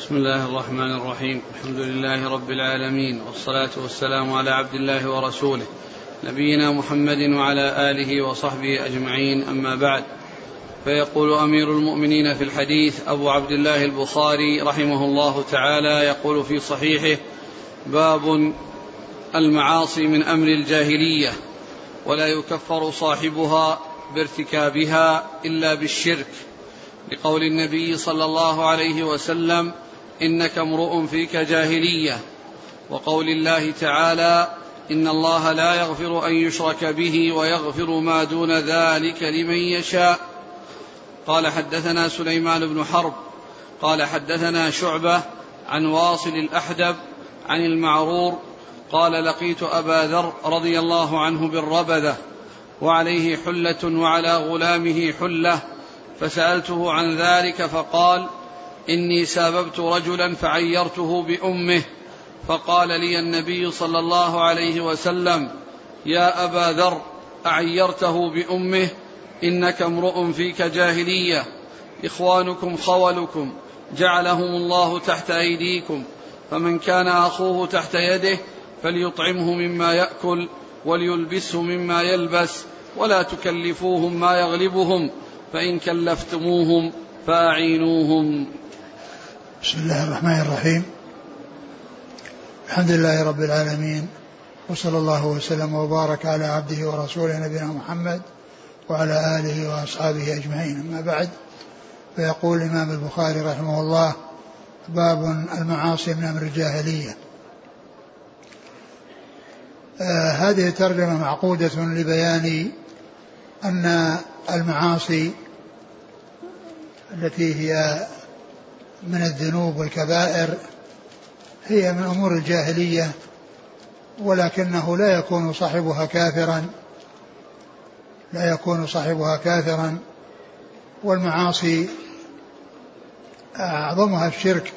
بسم الله الرحمن الرحيم. الحمد لله رب العالمين والصلاة والسلام على عبد الله ورسوله نبينا محمد وعلى آله وصحبه أجمعين. أما بعد فيقول أمير المؤمنين في الحديث أبو عبد الله البخاري رحمه الله تعالى يقول في صحيحه باب المعاصي من أمر الجاهلية ولا يكفر صاحبها بارتكابها إلا بالشرك. لقول النبي صلى الله عليه وسلم إنك امرؤ فيك جاهلية. وقول الله تعالى إن الله لا يغفر أن يشرك به ويغفر ما دون ذلك لمن يشاء. قال حدثنا سليمان بن حرب قال حدثنا شعبة عن واصل الأحدب عن المعرور قال لقيت أبا ذر رضي الله عنه بالربذة وعليه حلة وعلى غلامه حلة فسألته عن ذلك فقال إني ساببت رجلا فعيرته بأمه فقال لي النبي صلى الله عليه وسلم يا أبا ذر أعيرته بأمه إنك امرؤ فيك جاهلية إخوانكم خولكم جعلهم الله تحت أيديكم فمن كان أخوه تحت يده فليطعمه مما يأكل وليلبسه مما يلبس ولا تكلفوهم ما يغلبهم فإن كلفتموهم فأعينوهم. بسم الله الرحمن الرحيم. الحمد لله رب العالمين وصلى الله وسلم وبارك على عبده ورسوله نبينا محمد وعلى آله وأصحابه أجمعين. أما بعد فيقول الإمام البخاري رحمه الله باب المعاصي من أمر الجاهلية. آه هذه الترجمة معقودة لبيان أن المعاصي التي هي من الذنوب والكبائر هي من أمور الجاهلية ولكنه لا يكون صاحبها كافرا لا يكون صاحبها كافرا والمعاصي أعظمها الشرك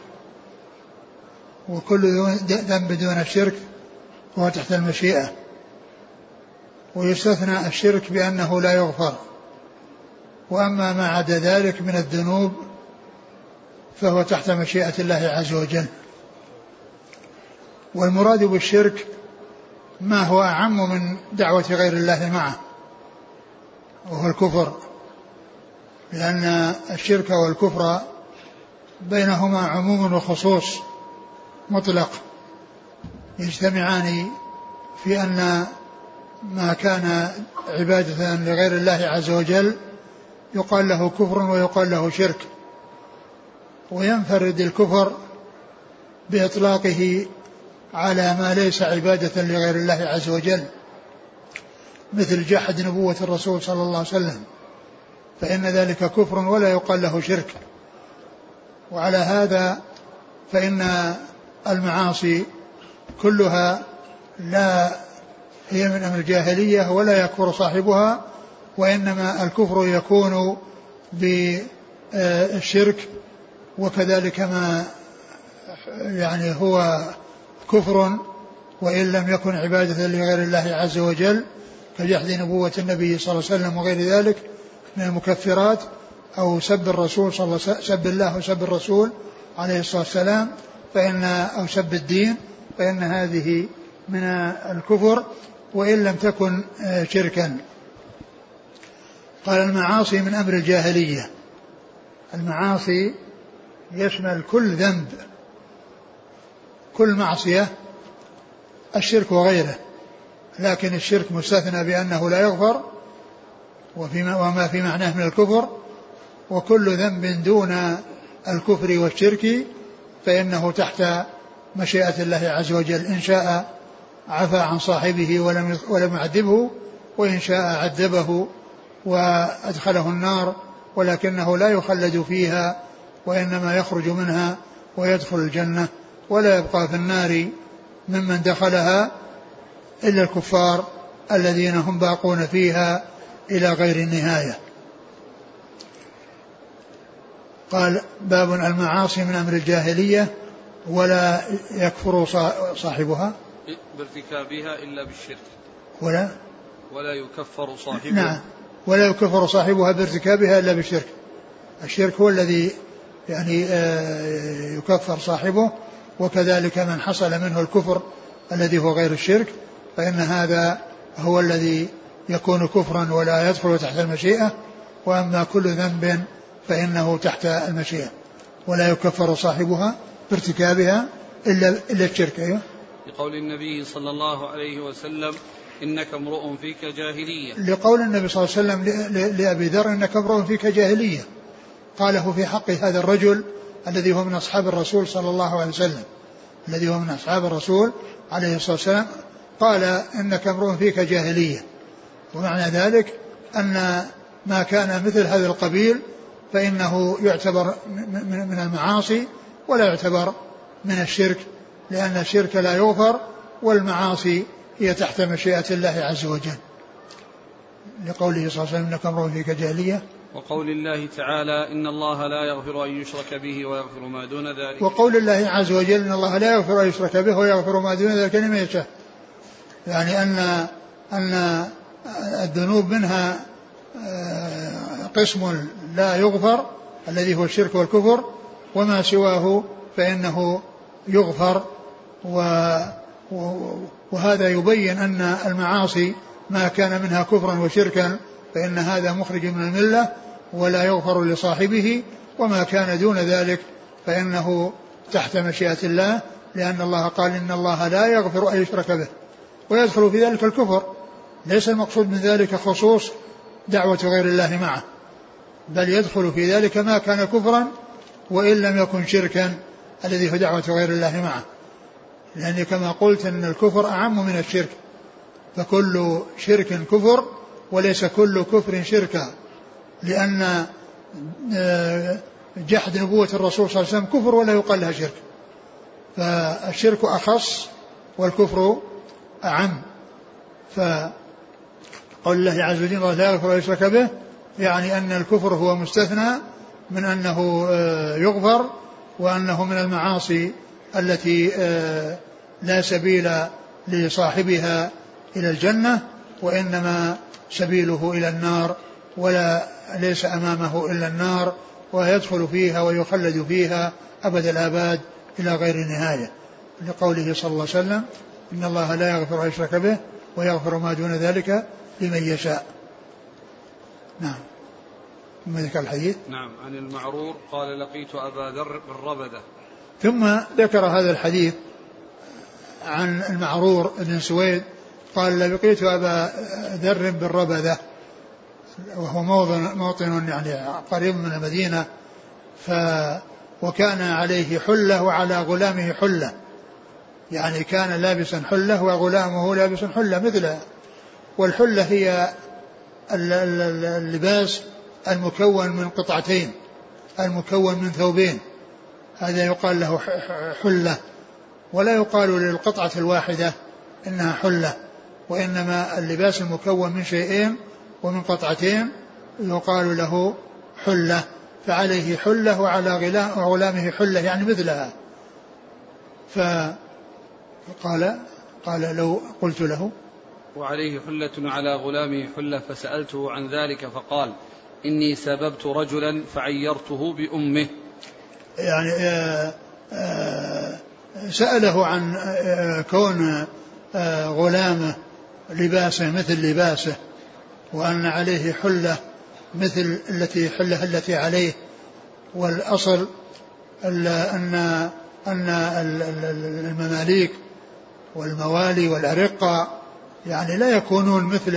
وكل ذنب دون الشرك هو تحت المشيئة ويستثنى الشرك بأنه لا يغفر. وأما ما عدا ذلك من الذنوب فهو تحت مشيئة الله عز وجل. والمراد بالشرك ما هو أعم من دعوة غير الله معه وهو الكفر. لأن الشرك والكفر بينهما عموم وخصوص مطلق يجتمعان في أن ما كان عبادة لغير الله عز وجل يقال له كفر ويقال له شرك. وينفرد الكفر بإطلاقه على ما ليس عبادة لغير الله عز وجل مثل جحد نبوة الرسول صلى الله عليه وسلم فإن ذلك كفر ولا يقال له شرك. وعلى هذا فإن المعاصي كلها لا هي من أمر الجاهلية ولا يكفر صاحبها وإنما الكفر يكون بالشرك وكذلك ما يعني هو كفر وإن لم يكن عبادة لغير الله عز وجل كجحد نبوة النبي صلى الله عليه وسلم وغير ذلك من المكفرات أو سب الرسول صلى الله سب الله وسب الرسول عليه الصلاة والسلام فإن أو سب الدين فإن هذه من الكفر وإن لم تكن شركا. قال المعاصي من أمر الجاهلية. المعاصي يشمل كل ذنب كل معصية الشرك وغيره. لكن الشرك مستثنى بأنه لا يغفر وفيما وما في معناه من الكفر. وكل ذنب دون الكفر والشرك فإنه تحت مشيئة الله عز وجل. إن شاء عفى عن صاحبه ولم ولم يعذبه وإن شاء عذبه وأدخله النار ولكنه لا يخلد فيها وإنما يخرج منها ويدخل الجنة ولا يبقى في النار ممن دخلها إلا الكفار الذين هم باقون فيها إلى غير النهاية. قال باب المعاصي من أمر الجاهلية ولا يكفر صاحبها. بارتكابها إلا بالشرك. ولا؟ ولا يكفر صاحبها. نعم. ولا يكفر صاحبها بارتكابها إلا بالشرك. الشرك هو الذي يعني آه، يكفر صاحبه. وكذلك من حصل منه الكفر الذي هو غير الشرك فإن هذا هو الذي يكون كفرا ولا يدخل تحت المشيئة. وأما كل ذنب فإنه تحت المشيئة. ولا يكفر صاحبها بارتكابها إلا إلا الشرك. أيوه. لقول النبي صلى الله عليه وسلم إنك امرؤ فيك جاهلية. لقول النبي صلى الله عليه وسلم لأبي ذر إنك امرؤ فيك جاهلية. قاله في حق هذا الرجل الذي هو من أصحاب الرسول صلى الله عليه وسلم. الذي هو من أصحاب الرسول عليه الصلاة والسلام. قال إنك امرؤ فيك جاهلية. ومعنى ذلك أن ما كان مثل هذا القبيل فإنه يعتبر من المعاصي ولا يعتبر من الشرك لأن الشرك لا يغفر والمعاصي هي تحت مشيئة الله عز وجل. لقوله صلى الله عليه وسلم إنك امرؤ فيك جاهلية. وقول الله تعالى إن الله لا يغفر أن يشرك به ويغفر ما دون ذلك. وقول الله عز وجل إن الله لا يغفر أن يشرك به ويغفر ما دون ذلك لمن يشاء. يعني أن أن الذنوب منها آه، قسم لا يغفر الذي هو الشرك والكفر وما سواه فإنه يغفر. و وهذا يبين أن المعاصي ما كان منها كفرا وشركا فإن هذا مخرج من الملة ولا يغفر لصاحبه وما كان دون ذلك فإنه تحت مشيئة الله لأن الله قال إن الله لا يغفر أن يشرك به ويدخل في ذلك الكفر. ليس المقصود من ذلك خصوص دعوة غير الله معه بل يدخل في ذلك ما كان كفرا وإن لم يكن شركا الذي هو دعوة غير الله معه. لأن كما قلت أن الكفر أعم من الشرك فكل شرك كفر وليس كل كفر شركا لأن آه، جحد نبوة الرسول صلى الله عليه وسلم كفر ولا يقال لها شرك. فالشرك أخص والكفر أعم. فقول الله عز وجل لا يغفر يشرك به يعني أن الكفر هو مستثنى من أنه آه، يغفر وأنه من المعاصي التي آه، لا سبيل لصاحبها إلى الجنة. وإنما سبيله إلى النار ولا ليس أمامه إلا النار ويدخل فيها ويخلد فيها أبد الآباد إلى غير نهاية. لقوله صلى الله عليه وسلم إن الله لا يغفر أن يشرك به ويغفر ما دون ذلك لمن يشاء. نعم. ثم ذكر الحديث؟ نعم عن المعرور قال لقيت أبا ذر بالربدة ثم ذكر هذا الحديث عن المعرور بن سويد قال لقيت أبا ذر بالربذة وهو موطن, موطن يعني قريب من المدينة ف وكان عليه حلة وعلى غلامه حلة. يعني كان لابسا حلة وغلامه لابس حلة مثله والحلة هي اللباس المكون من قطعتين المكون من ثوبين. هذا يقال له حلة. ولا يقال للقطعة الواحدة إنها حلة. وإنما اللباس المكون من شيئين ومن قطعتين. يقال له حلة فعليه حلة وعلى غلامه حلة يعني مثلها. فقال قال لو قلت له وعليه حلة على غلامه حلة فسألته عن ذلك فقال إني سببت رجلا فعيرته بأمه. يعني آآ آه، آآ آه، سأله عن آه، كون غلامه لباسه مثل لباسه وأن عليه حلة مثل التي حلة التي عليه. والأصل أن أن المماليك والموالي والأرقة يعني لا يكونون مثل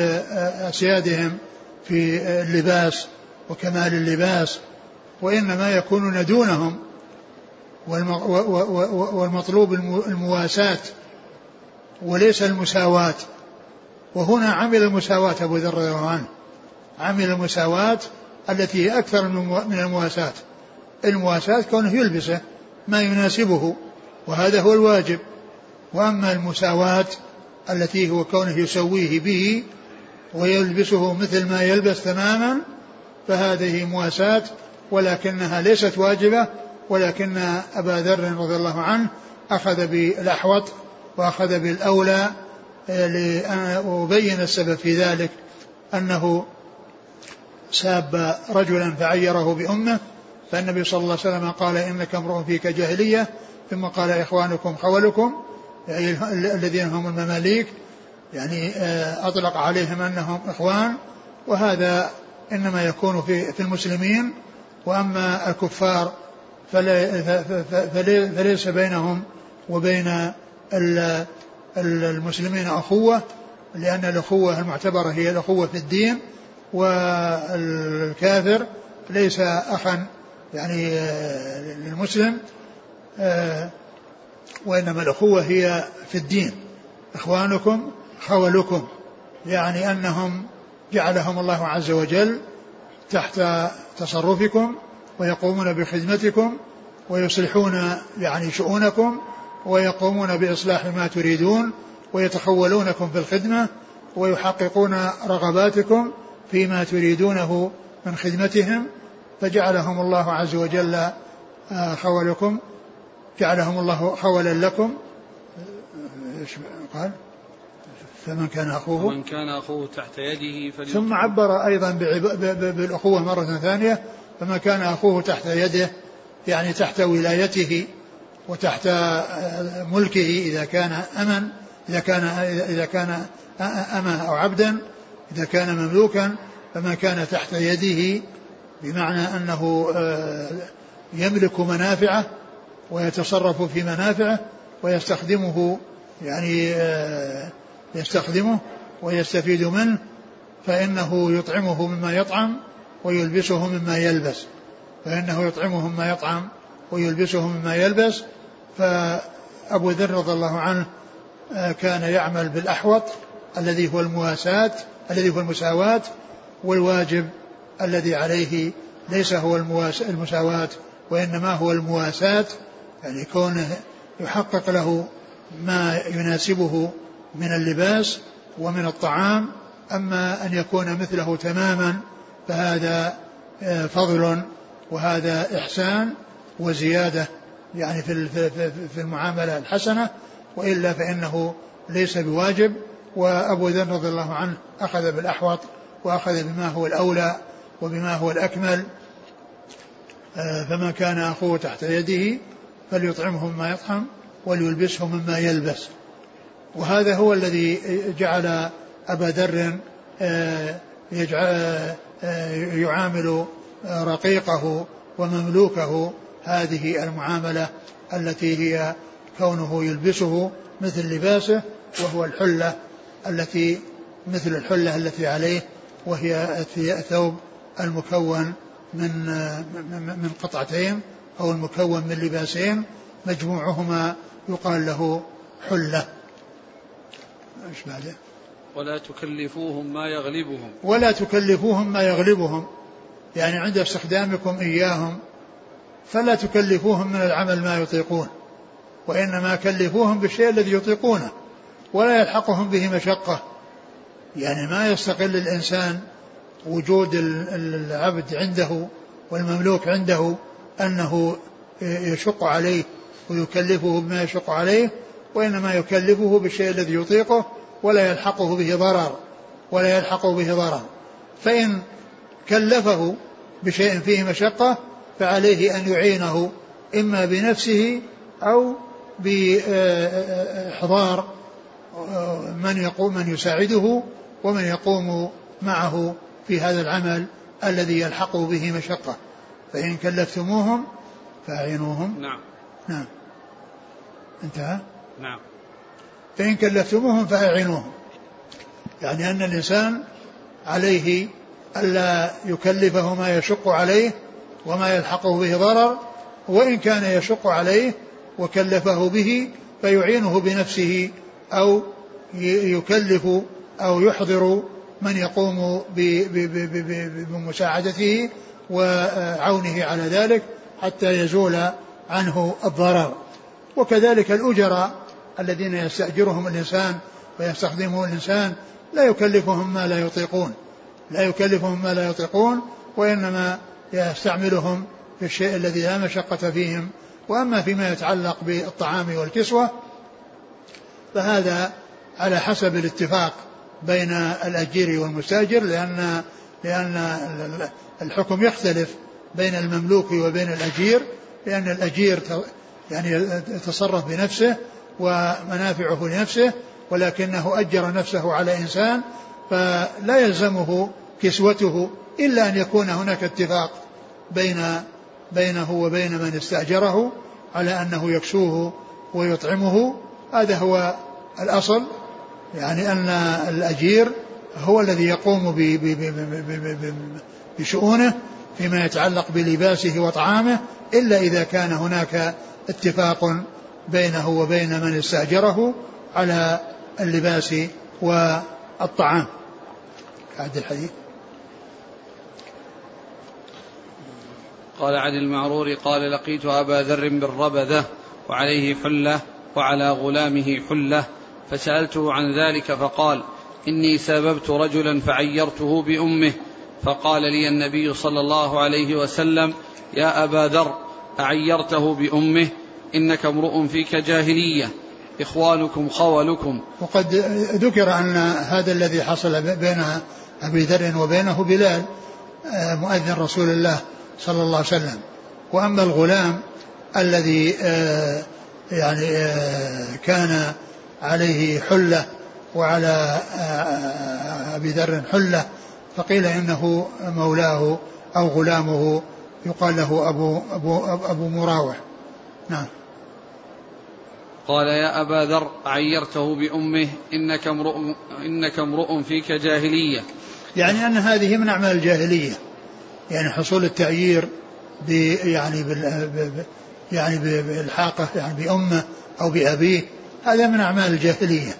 أسيادهم في اللباس وكمال اللباس وإنما يكونون دونهم. والمطلوب المواساة وليس المساواة. وهنا عمل المساواة أبو ذر رضي الله عنه. عمل المساواة التي هي أكثر من المواساة. المواساة كونه يلبسه ما يناسبه وهذا هو الواجب. وأما المساواة التي هو كونه يسويه به ويلبسه مثل ما يلبس تماما فهذه مواساة ولكنها ليست واجبة ولكن أبا ذر رضي الله عنه أخذ بالأحوط وأخذ بالأولى لأبين السبب في ذلك أنه ساب رجلا فعيره بأمه فالنبي صلى الله عليه وسلم قال إنك امرؤ فيك جاهلية ثم قال إخوانكم خولكم يعني الذين هم المماليك يعني آه، أطلق عليهم أنهم إخوان وهذا إنما يكون في في المسلمين وأما الكفار فليس بينهم وبين المسلمين أخوة لأن الأخوة المعتبرة هي الأخوة في الدين والكافر ليس أخا يعني آه، للمسلم آه، وإنما الأخوة هي في الدين. إخوانكم خولكم يعني أنهم جعلهم الله عز وجل تحت تصرفكم ويقومون بخدمتكم ويصلحون يعني شؤونكم ويقومون بإصلاح ما تريدون ويتخولونكم في الخدمة ويحققون رغباتكم فيما تريدونه من خدمتهم. فجعلهم الله عز وجل آه، خولكم. جعلهم الله خولا لكم. قال؟ فمن كان أخوه. فمن كان أخوه تحت يده ثم عبر أيضا بالأخوة مرة ثانية. فمن كان أخوه تحت يده يعني تحت ولايته. وتحت ملكه إذا كان أمن إذا كان إذا كان أما أو عبدا إذا كان مملوكا فما كان تحت يده بمعنى أنه آه، يملك منافعه ويتصرف في منافعه ويستخدمه يعني آه، يستخدمه ويستفيد منه فإنه يطعمه مما يطعم ويلبسه مما يلبس فإنه يطعمه مما يطعم ويلبسه مما يلبس فأبو ذر رضي الله عنه آه، كان يعمل بالأحوط الذي هو المواساة الذي هو المساواة والواجب الذي عليه ليس هو المساواة وإنما هو المواساة يعني كونه يحقق له ما يناسبه من اللباس ومن الطعام. أما أن يكون مثله تماما فهذا آه، فضل وهذا إحسان وزيادة يعني في في المعاملة الحسنة وإلا فإنه ليس بواجب. وأبو ذر رضي الله عنه أخذ بالأحوط وأخذ بما هو الأولى وبما هو الأكمل. آه، فما كان أخوه تحت يده فليطعمه مما يطعم وليلبسه مما يلبس. وهذا هو الذي جعل أبا ذر آه، آه، يعامل رقيقه ومملوكه هذه المعاملة التي هي كونه يلبسه مثل لباسه وهو الحلة التي مثل الحلة التي عليه وهي الثوب المكون من من قطعتين أو المكون من لباسين مجموعهما يقال له حلة. إيش بعده؟ ولا تكلفوهم ما يغلبهم. ولا تكلفوهم ما يغلبهم. يعني عند استخدامكم إياهم فلا تكلفوهم من العمل ما يطيقون وإنما كلفوهم بالشيء الذي يطيقونه ولا يلحقهم به مشقة. يعني ما يستقل الإنسان وجود العبد عنده والمملوك عنده أنه يشق عليه ويكلفه بما يشق عليه وإنما يكلفه بالشيء الذي يطيقه ولا يلحقه به ضرر ولا يلحقه به ضرر. فإن كلفه بشيء فيه مشقة فعليه أن يعينه إما بنفسه أو بإحضار من يقوم من يساعده ومن يقوم معه في هذا العمل الذي يلحقه به مشقة. فإن كلفتموهم فأعينوهم. نعم. نعم. انتهى؟ نعم. فإن كلفتموهم فأعينوهم. يعني أن الإنسان عليه ألا يكلفه ما يشق عليه وما يلحقه به ضرر وإن كان يشق عليه وكلفه به فيعينه بنفسه أو يكلف أو يحضر من يقوم بمساعدته وعونه على ذلك حتى يزول عنه الضرر. وكذلك الأجراء الذين يستأجرهم الإنسان ويستخدمه الإنسان لا يكلفهم ما لا يطيقون. لا يكلفهم ما لا يطيقون وإنما يستعملهم في الشيء الذي لا مشقة فيهم. وأما فيما يتعلق بالطعام والكسوة فهذا على حسب الاتفاق بين الأجير والمستأجر لأن لأن الحكم يختلف بين المملوك وبين الأجير لأن الأجير يعني يتصرف بنفسه ومنافعه لنفسه ولكنه أجر نفسه على إنسان فلا يلزمه كسوته إلا أن يكون هناك اتفاق بين بينه وبين من استأجره على أنه يكسوه ويطعمه. هذا هو الأصل يعني أن الأجير هو الذي يقوم بشؤونه فيما يتعلق بلباسه وطعامه إلا إذا كان هناك اتفاق بينه وبين من استأجره على اللباس والطعام. هذا الحديث. قال عن المعرور قال لقيت أبا ذر بالربذة وعليه حلة وعلى غلامه حلة فسألته عن ذلك فقال إني سببت رجلا فعيرته بأمه فقال لي النبي صلى الله عليه وسلم يا أبا ذر أعيرته بأمه إنك امرؤ فيك جاهلية إخوانكم خولكم وقد ذكر أن هذا الذي حصل بين أبي ذر وبينه بلال آه، مؤذن رسول الله صلى الله عليه وسلم. وأما الغلام الذي آه، يعني آه، كان عليه حلة وعلى أبي ذر حلة فقيل إنه مولاه أو غلامه يقال له أبو, أبو, أبو مراوح. نعم. قال يا أبا ذر عيرته بأمه إنك امرؤ إنك امرؤ فيك جاهلية. يعني أن هذه من أعمال الجاهلية. يعني حصول التعيير ب يعني يعني بالحاقة يعني بأمه أو بأبيه هذا من أعمال الجاهلية.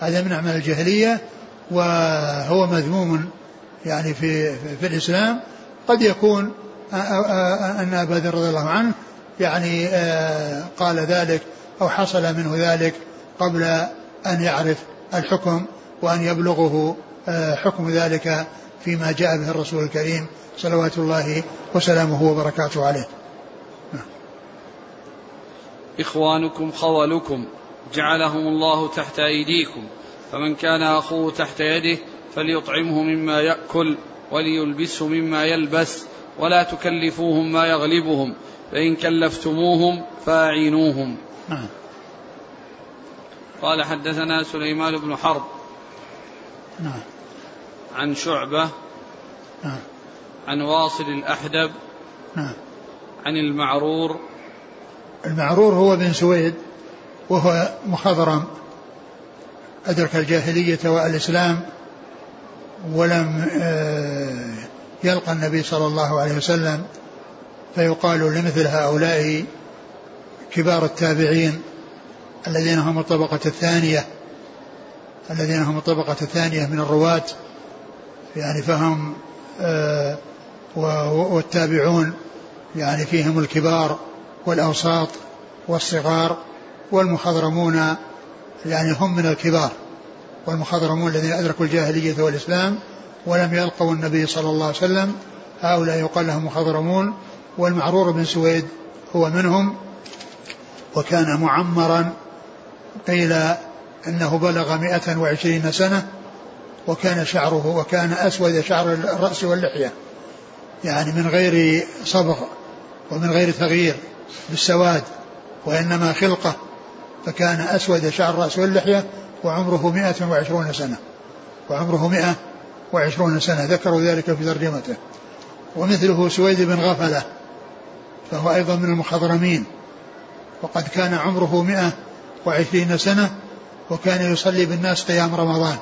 هذا من أعمال الجاهلية وهو مذموم يعني في في الإسلام. قد يكون أن أبا ذر رضي الله عنه يعني قال ذلك أو حصل منه ذلك قبل أن يعرف الحكم وأن يبلغه حكم ذلك فيما جاء به الرسول الكريم صلوات الله وسلامه وبركاته عليه. إخوانكم خولكم جعلهم الله تحت أيديكم فمن كان أخوه تحت يده فليطعمه مما يأكل وليلبسه مما يلبس ولا تكلفوهم ما يغلبهم فإن كلفتموهم فأعينوهم. نعم. قال حدثنا سليمان بن حرب. نعم. عن شعبة نعم. عن واصل الأحدب نعم. عن المعرور. المعرور هو بن سويد وهو مخضرم. أدرك الجاهلية والإسلام ولم آه، يلقى النبي صلى الله عليه وسلم. فيقال لمثل هؤلاء كبار التابعين الذين هم الطبقة الثانية الذين هم الطبقة الثانية من الرواة. يعني فهم آه، والتابعون يعني فيهم الكبار والأوساط والصغار والمخضرمون يعني هم من الكبار والمخضرمون الذين أدركوا الجاهلية والإسلام ولم يلقوا النبي صلى الله عليه وسلم. هؤلاء يقال لهم مخضرمون والمعرور بن سويد هو منهم. وكان معمرا قيل إنه بلغ مئة وعشرين سنة وكان شعره وكان أسود شعر الرأس واللحية. يعني من غير صبغ ومن غير تغيير بالسواد وإنما خلقة. فكان أسود شعر الرأس واللحية وعمره مئة وعشرون سنة. وعمره مئة وعشرون سنة. ذكروا ذلك في ترجمته. ومثله سويد بن غفلة فهو أيضا من المخضرمين. وقد كان عمره مئة وعشرين سنة وكان يصلي بالناس قيام رمضان.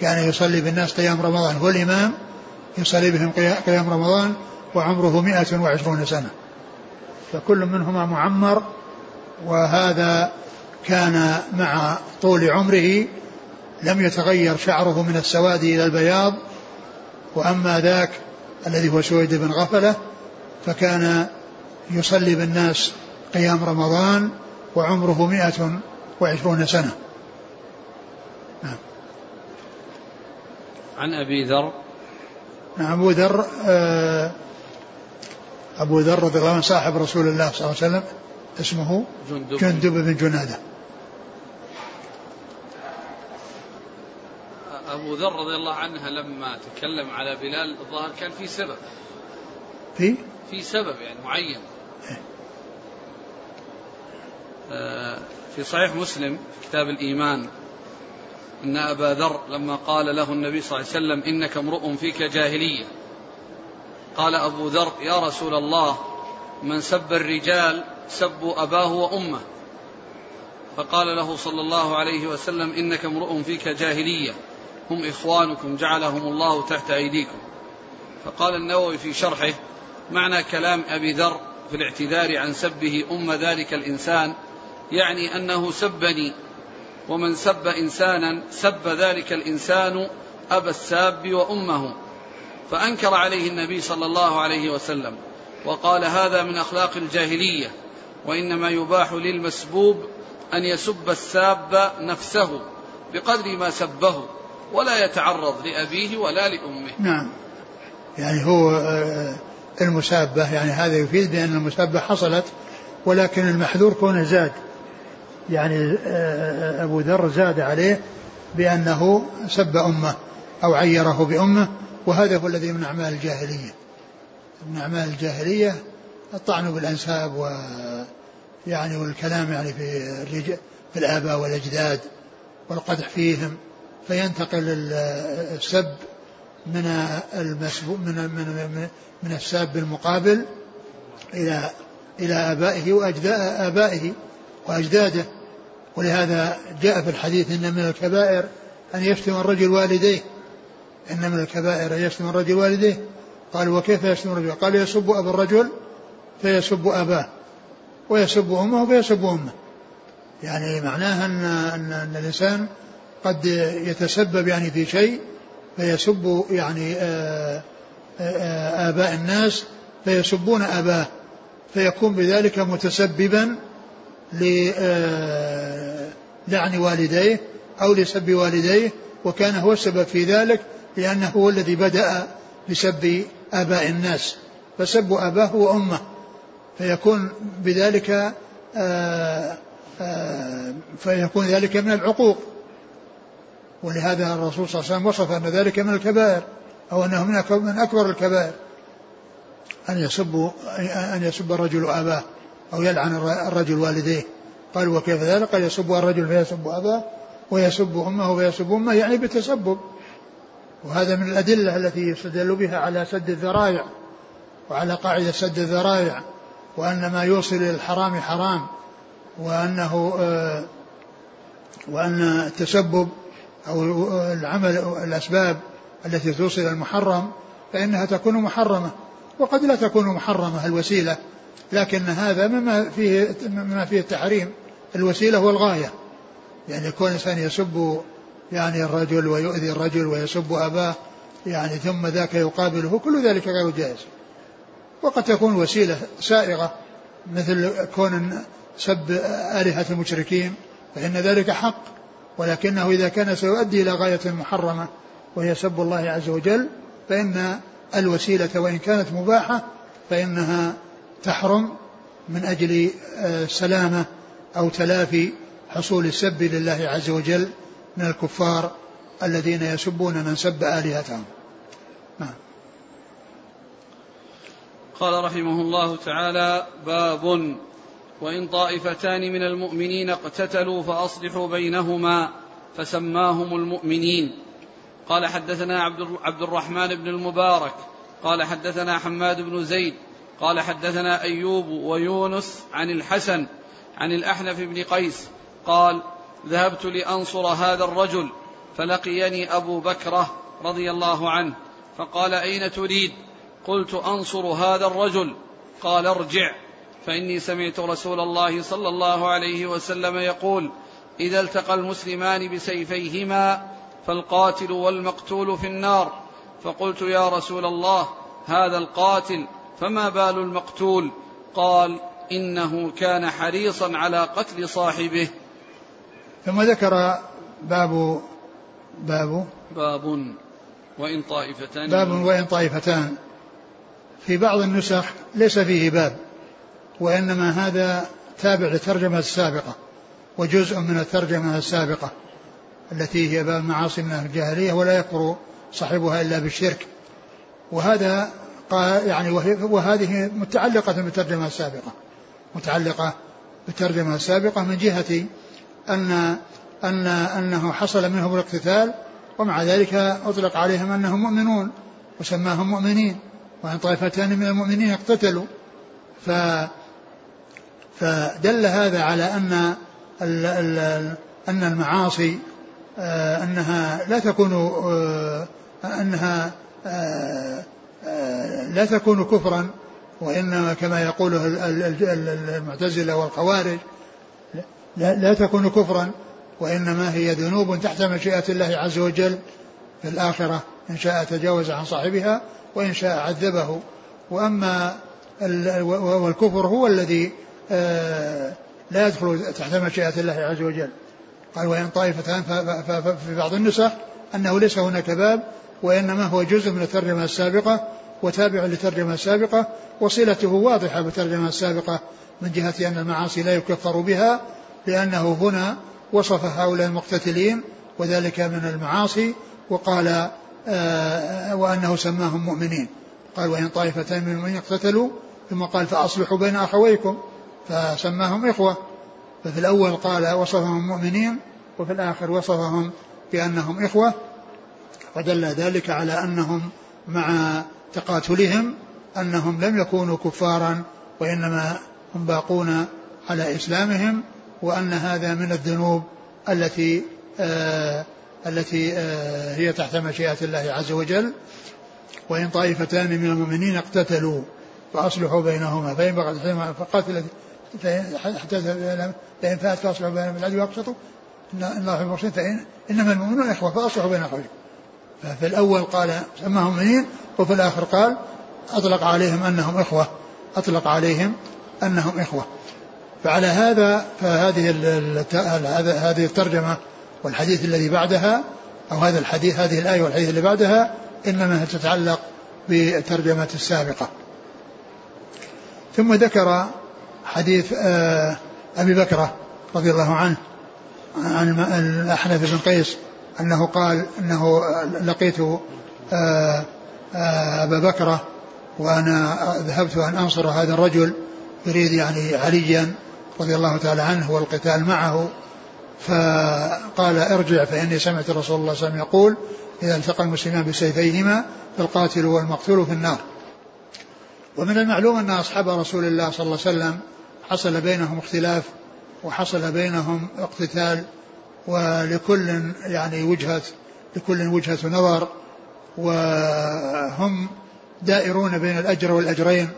كان يصلي بالناس قيام رمضان هو الإمام يصلي بهم قيام رمضان وعمره مئة وعشرون سنة. فكل منهما معمر وهذا كان مع طول عمره لم يتغير شعره من السواد إلى البياض. وأما ذاك الذي هو سويد بن غفلة فكان يصلي بالناس قيام رمضان وعمره مئة وعشرون سنة. نعم. عن أبي ذر. نعم أبو ذر آه، أبو ذر رضي الله عنه صاحب رسول الله صلى الله عليه وسلم اسمه جندب, جندب بن جنادة. أبو ذر رضي الله عنه لما تكلم على بلال الظاهر كان في سبب. في؟ في سبب يعني معين. آه، في صحيح مسلم في كتاب الإيمان إن أبا ذر لما قال له النبي صلى الله عليه وسلم إنك امرؤ فيك جاهلية. قال أبو ذر يا رسول الله من سب الرجال سبوا أباه وأمه. فقال له صلى الله عليه وسلم إنك امرؤ فيك جاهلية. هم إخوانكم جعلهم الله تحت أيديكم. فقال النووي في شرحه معنى كلام أبي ذر في الاعتذار عن سبه أم ذلك الإنسان يعني أنه سبني ومن سب إنسانا سب ذلك الإنسان أبا الساب وأمه. فأنكر عليه النبي صلى الله عليه وسلم وقال هذا من أخلاق الجاهلية وإنما يباح للمسبوب أن يسب الساب نفسه بقدر ما سبه ولا يتعرض لأبيه ولا لأمه. نعم. يعني هو آه، المسابة يعني هذا يفيد بأن المسابة حصلت ولكن المحذور كونه زاد. يعني آه، آه، أبو ذر زاد عليه بأنه سب أمه أو عيره بأمه وهذا هو الذي من أعمال الجاهلية. من أعمال الجاهلية الطعن بالأنساب و يعني والكلام يعني في الرجال في الآباء والأجداد والقدح فيهم. فينتقل السب من المسبوق من من من الساب المقابل إلى إلى آبائه وأجداء آبائه. وأجداده. ولهذا جاء في الحديث إن من الكبائر أن يشتم الرجل والديه. إن من الكبائر أن يشتم الرجل والديه. قال وكيف يشتم الرجل؟ قال يسب أبا الرجل فيسب أباه ويسب أمه فيسب أمه. يعني معناها أن, أن, أن الإنسان قد يتسبب يعني في شيء فيسب يعني آه، آه، آه، آباء الناس فيسبون أباه فيكون بذلك متسببا للعن والديه أو لسب والديه وكان هو السبب في ذلك لأنه هو الذي بدأ بسب آباء الناس. فسب أباه وأمه فيكون بذلك آآ آآ فيكون ذلك من العقوق. ولهذا الرسول صلى الله عليه وسلم وصف أن ذلك من الكبائر أو أنه من من أكبر الكبائر. أن يسب أن يسب الرجل أباه. أو يلعن الرجل والديه. قال وكيف ذلك؟ قال يسب الرجل فيسب أباه ويسب أمه فيسب أمه يعني بالتسبب. وهذا من الأدلة التي يستدل بها على سد الذرائع وعلى قاعدة سد الذرائع وأن ما يوصل إلى الحرام حرام وأنه آه، وأن التسبب أو العمل الأسباب التي توصل إلى المحرم فإنها تكون محرمة. وقد لا تكون محرمة الوسيلة. لكن هذا مما فيه مما فيه التحريم الوسيلة والغاية. يعني يكون الإنسان يسب يعني الرجل ويؤذي الرجل ويسب أباه يعني ثم ذاك يقابله كل ذلك غير جائز. وقد تكون وسيلة سائغة مثل كون سب آلهة المشركين فإن ذلك حق. ولكنه إذا كان سيؤدي إلى غاية محرمة وهي سب الله عز وجل فإن الوسيلة وإن كانت مباحة فإنها تحرم من أجل آه، سلامة أو تلافي حصول السب لله عز وجل من الكفار الذين يسبون من سب آلهتهم. نعم. قال رحمه الله تعالى باب وإن طائفتان من المؤمنين اقتتلوا فأصلحوا بينهما فسماهم المؤمنين. قال حدثنا عبد الرحمن بن المبارك قال حدثنا حماد بن زيد قال حدثنا أيوب ويونس عن الحسن عن الأحنف بن قيس قال ذهبت لأنصر هذا الرجل فلقيني أبو بكرة رضي الله عنه فقال أين تريد؟ قلت أنصر هذا الرجل. قال ارجع. فإني سمعت رسول الله صلى الله عليه وسلم يقول إذا التقى المسلمان بسيفيهما فالقاتل والمقتول في النار. فقلت يا رسول الله هذا القاتل فما بال المقتول؟ قال إنه كان حريصا على قتل صاحبه. ثم ذكر باب باب باب وإن طائفتان. باب وإن طائفتان. في بعض النسخ ليس فيه باب وإنما هذا تابع للترجمة السابقة وجزء من الترجمة السابقة التي هي باب معاصي من الجاهلية ولا يكفر صاحبها إلا بالشرك. وهذا يعني وهذه متعلقة بالترجمة السابقة. متعلقة بالترجمة السابقة من جهة أن أن أنه حصل منهم الاقتتال ومع ذلك أطلق عليهم أنهم مؤمنون وسماهم مؤمنين وأن طائفتان من المؤمنين اقتتلوا. ف فدل هذا على أن أن المعاصي آه، أنها لا تكون آه، أنها آه، لا تكون كفرا وإنما كما يقوله المعتزلة والخوارج لا تكون كفرا وإنما هي ذنوب تحت مشيئة الله عز وجل في الآخرة إن شاء تجاوز عن صاحبها وإن شاء عذبه. وأما والكفر هو الذي لا يدخل تحت مشيئة الله عز وجل. قال وإن طائفتان في بعض النسخ أنه ليس هناك باب وإنما هو جزء من الترجمة السابقة وتابع للترجمة السابقة وصلته واضحة بالترجمة السابقة من جهة أن المعاصي لا يكفر بها لأنه هنا وصف هؤلاء المقتتلين وذلك من المعاصي وقال آه وأنه سماهم مؤمنين. قال وإن طائفتان من المؤمنين اقتتلوا ثم قال فأصلحوا بين أخويكم فسماهم إخوة. ففي الأول قال وصفهم مؤمنين وفي الآخر وصفهم بأنهم إخوة. ودل ذلك على أنهم مع تقاتلهم أنهم لم يكونوا كفارا وإنما هم باقون على إسلامهم وأن هذا من الذنوب التي آه التي آه هي تحت مشيئة الله عز وجل. وإن طائفتان من المؤمنين اقتتلوا فأصلحوا بينهما فإن بغت فقاتل حتى فإن فات فأصلحوا بينهم بالعدل وأقسطوا إن الله يحب المقسطين فإن إنما المؤمنون إخوة فأصلحوا بين أخويكم. ففي الأول قال سماهم مؤمنين وفي الآخر قال أطلق عليهم أنهم إخوة. أطلق عليهم أنهم إخوة. فعلى هذا فهذه هذه الترجمة والحديث الذي بعدها أو هذا الحديث هذه الآية والحديث اللي بعدها إنما تتعلق بالترجمة السابقة. ثم ذكر حديث آه، أبي بكرة رضي الله عنه عن الأحنف بن قيس أنه قال أنه لقيت آه، آه، أبا بكرة وأنا ذهبت أن أنصر هذا الرجل يريد يعني عليا رضي الله تعالى عنه والقتال معه. فقال ارجع فإني سمعت رسول الله صلى الله عليه وسلم يقول إذا التقى المسلمان بسيفيهما فالقاتل والمقتول في النار. ومن المعلوم أن أصحاب رسول الله صلى الله عليه وسلم حصل بينهم اختلاف وحصل بينهم اقتتال. ولكل يعني وجهة لكل وجهة نظر وهم دائرون بين الأجر والأجرين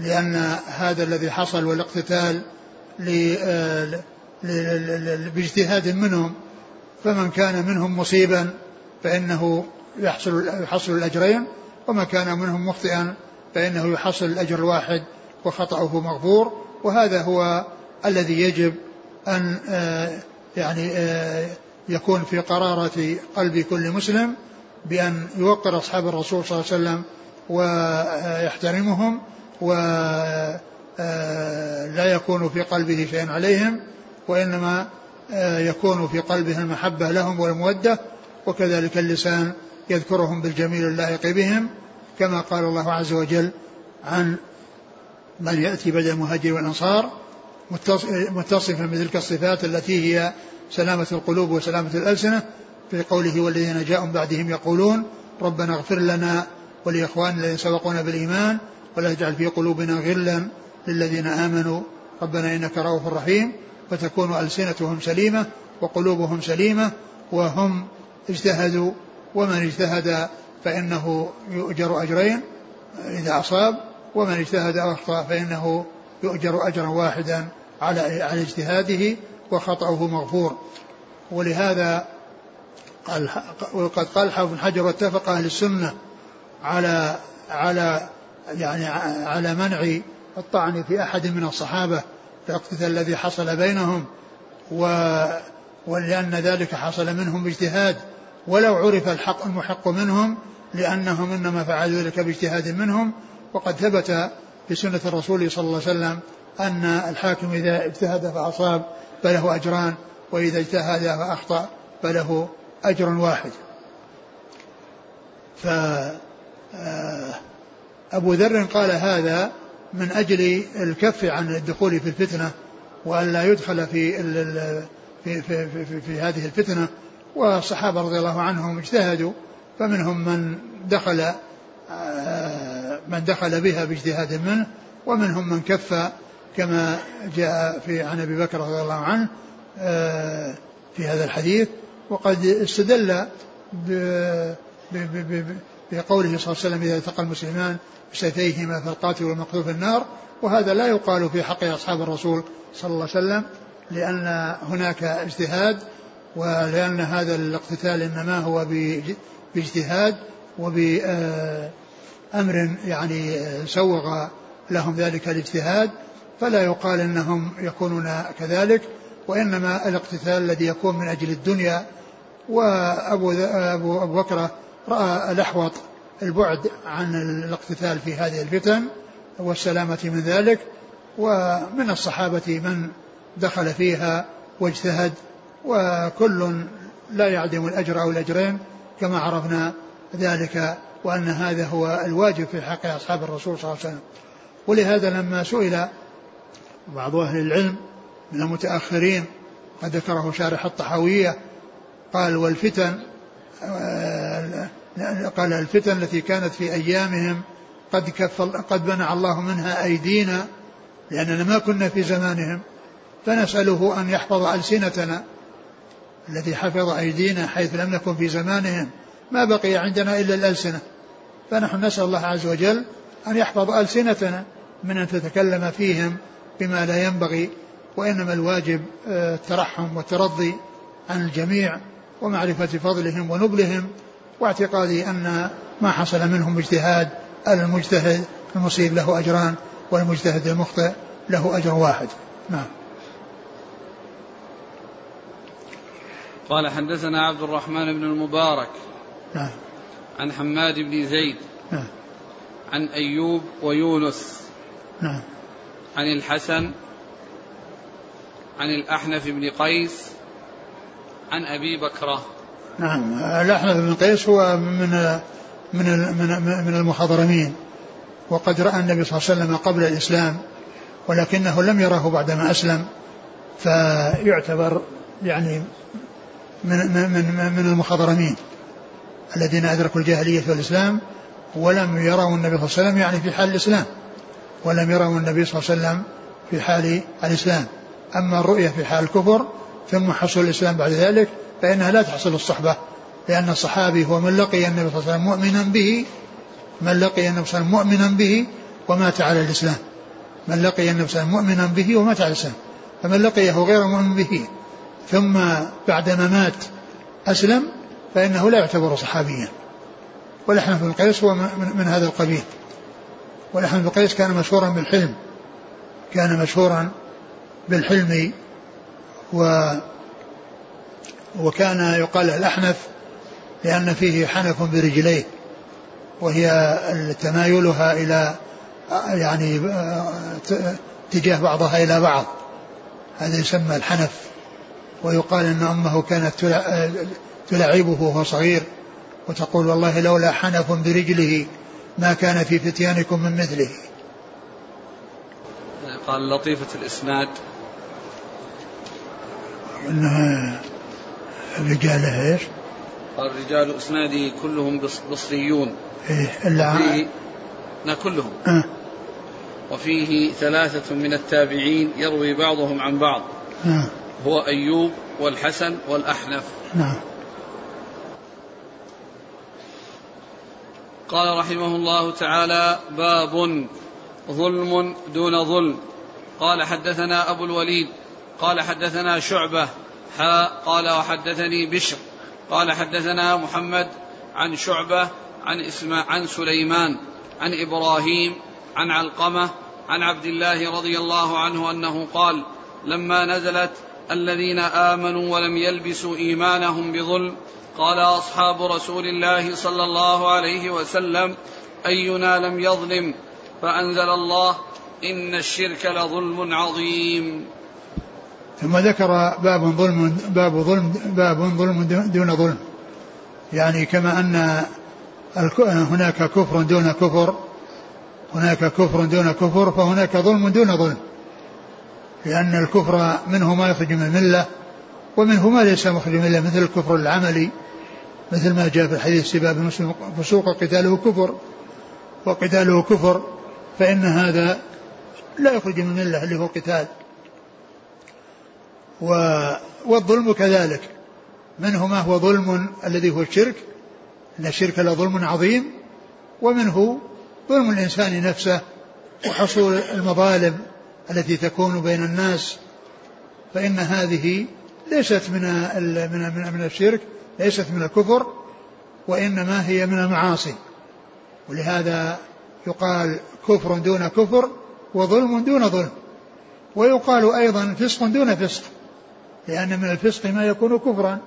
لأن هذا الذي حصل والاقتتال باجتهاد منهم فمن كان منهم مصيبا فإنه يحصل يحصل الأجرين ومن كان منهم مخطئا فإنه يحصل الأجر الواحد وخطأه مغفور وهذا هو الذي يجب أن آه، يعني آه، يكون في قرارة قلب كل مسلم بأن يوقر أصحاب الرسول صلى الله عليه وسلم ويحترمهم ولا آه، يكون في قلبه شيء عليهم وإنما يكون في قلبه المحبة لهم والمودة وكذلك اللسان يذكرهم بالجميل اللائق بهم كما قال الله عز وجل عن من يأتي بدل المهاجر والأنصار متصفا بتلك الصفات التي هي سلامة القلوب وسلامة الألسنة في قوله والذين جاءوا بعدهم يقولون ربنا اغفر لنا ولإخواننا الذين سبقونا بالإيمان ولا تجعل في قلوبنا غلا للذين آمنوا. ربنا إنك رؤوف رحيم فتكون ألسنتهم سليمة وقلوبهم سليمة وهم اجتهدوا ومن اجتهد فإنه يؤجر أجرين إذا أصاب ومن اجتهد أو أخطأ فإنه يؤجر أجرا واحدا. على على اجتهاده وخطأه مغفور. ولهذا قال وقد قال حافظ بن حجر واتفق أهل السنة على على يعني على منع الطعن في أحد من الصحابة في الاقتتال الذي حصل بينهم و ولأن ذلك حصل منهم باجتهاد ولو عرف الحق المحق منهم لأنهم إنما فعلوا ذلك باجتهاد منهم وقد ثبت في سنة الرسول صلى الله عليه وسلم أن الحاكم إذا اجتهد فأصاب فله أجران وإذا اجتهد فأخطأ فله أجر واحد. ف آه، أبو ذر قال هذا من أجل الكف عن الدخول في الفتنة وأن لا يدخل في في, في, في, في, في هذه الفتنة. والصحابة رضي الله عنهم اجتهدوا فمنهم من دخل آه، من دخل بها باجتهاد منه ومنهم من كف كما جاء في عن أبي بكر رضي الله عنه آه، في هذا الحديث وقد استدل بقوله صلى الله عليه وسلم إذا التقى المسلمان بسيفيهما فالقاتل والمقتول في النار. وهذا لا يقال في حق أصحاب الرسول صلى الله عليه وسلم لأن هناك اجتهاد ولأن هذا الاقتتال إنما هو باجتهاد وبأمر يعني سوغ لهم ذلك الاجتهاد. فلا يقال إنهم يكونون كذلك وإنما الاقتتال الذي يكون من أجل الدنيا وأبو أبو أبو بكر رأى الأحوط البعد عن الاقتتال في هذه الفتن والسلامة من ذلك ومن الصحابة من دخل فيها واجتهد وكل لا يعدم الأجر أو الأجرين كما عرفنا ذلك وأن هذا هو الواجب في حق أصحاب الرسول صلى الله عليه وسلم. ولهذا لما سئل بعض أهل العلم من المتأخرين قد ذكره شارح الطحاوية قال والفتن آه، قال الفتن التي كانت في أيامهم قد كف قد منع الله منها أيدينا لأننا ما كنا في زمانهم فنسأله أن يحفظ ألسنتنا الذي حفظ أيدينا حيث لم نكن في زمانهم ما بقي عندنا إلا الألسنة. فنحن نسأل الله عز وجل أن يحفظ ألسنتنا من أن تتكلم فيهم بما لا ينبغي وإنما الواجب آه، الترحم والترضي عن الجميع ومعرفة فضلهم ونبلهم واعتقادي أن ما حصل منهم اجتهاد المجتهد المصيب له أجران والمجتهد المخطئ له أجر واحد. نعم. قال حدثنا عبد الرحمن بن المبارك نعم. عن حماد بن زيد نعم. عن أيوب ويونس نعم. عن الحسن عن الأحنف بن قيس عن أبي بكرة. نعم الأحنف بن قيس هو من من من من المخضرمين وقد رأى النبي صلى الله عليه وسلم قبل الإسلام ولكنه لم يره بعدما أسلم فيعتبر يعني من من من, المخضرمين الذين أدركوا الجاهلية والإسلام ولم يروا النبي صلى الله عليه وسلم يعني في حال الإسلام. ولم يروا النبي صلى الله عليه وسلم في حال الإسلام. أما الرؤية في حال الكفر ثم حصول الإسلام بعد ذلك فإنها لا تحصل الصحبة لأن الصحابي هو من لقي النبي صلى الله عليه وسلم مؤمنا به من لقي النبي صلى الله عليه وسلم مؤمنا به ومات على الإسلام. من لقي النبي صلى الله عليه وسلم مؤمنا به ومات على الإسلام. فمن لقيه غير مؤمن به ثم بعدما مات أسلم فإنه لا يعتبر صحابيا. والأحنف بن قيس هو من هذا القبيل. بن قيس كان مشهورا بالحلم كان مشهورا بالحلم و وكان يقال الأحنف لأن فيه حنف برجليه وهي تمايلها إلى يعني اتجاه بعضها إلى بعض. هذا يسمى الحنف ويقال أن أمه كانت تلعبه وهو صغير وتقول والله لولا حنف برجله ما كان في فتيانكم من مثله. قال لطيفة الإسناد. أنها رجاله إيش؟ قال رجال إسناده كلهم بصريون. إيه إلا فيه كلهم. أه. وفيه ثلاثة من التابعين يروي بعضهم عن بعض. أه. هو أيوب والحسن والأحنف. نعم. قال رحمه الله تعالى باب ظلم دون ظلم. قال حدثنا أبو الوليد قال حدثنا شعبة حاء قال وحدثني بشر. قال حدثنا محمد عن شعبة عن اسماء عن سليمان عن إبراهيم عن علقمة عن عبد الله رضي الله عنه أنه قال لما نزلت الذين آمنوا ولم يلبسوا إيمانهم بظلم قال أصحاب رسول الله صلى الله عليه وسلم أينا لم يظلم فأنزل الله إن الشرك لظلم عظيم. ثم ذكر باب ظلم باب ظلم باب ظلم دون ظلم. يعني كما أن هناك كفر دون كفر هناك كفر دون كفر فهناك ظلم دون ظلم. لأن الكفر منه ما يخرج من الملة ومنه ما ليس مخرج من الملة مثل الكفر العملي مثل ما جاء في الحديث سباب المسلم فسوق قتاله كفر. وقتاله كفر فإن هذا لا يخرج من الملة اللي هو قتال. و والظلم كذلك. منه ما هو ظلم الذي هو الشرك أن الشرك لظلم عظيم. ومنه ظلم الإنسان نفسه وحصول المظالم التي تكون بين الناس. فإن هذه ليست من من من, من الشرك ليست من الكفر وإنما هي من المعاصي. ولهذا يقال كفر دون كفر وظلم دون ظلم. ويقال أيضا فسق دون فسق لأن من الفسق ما يكون كفرا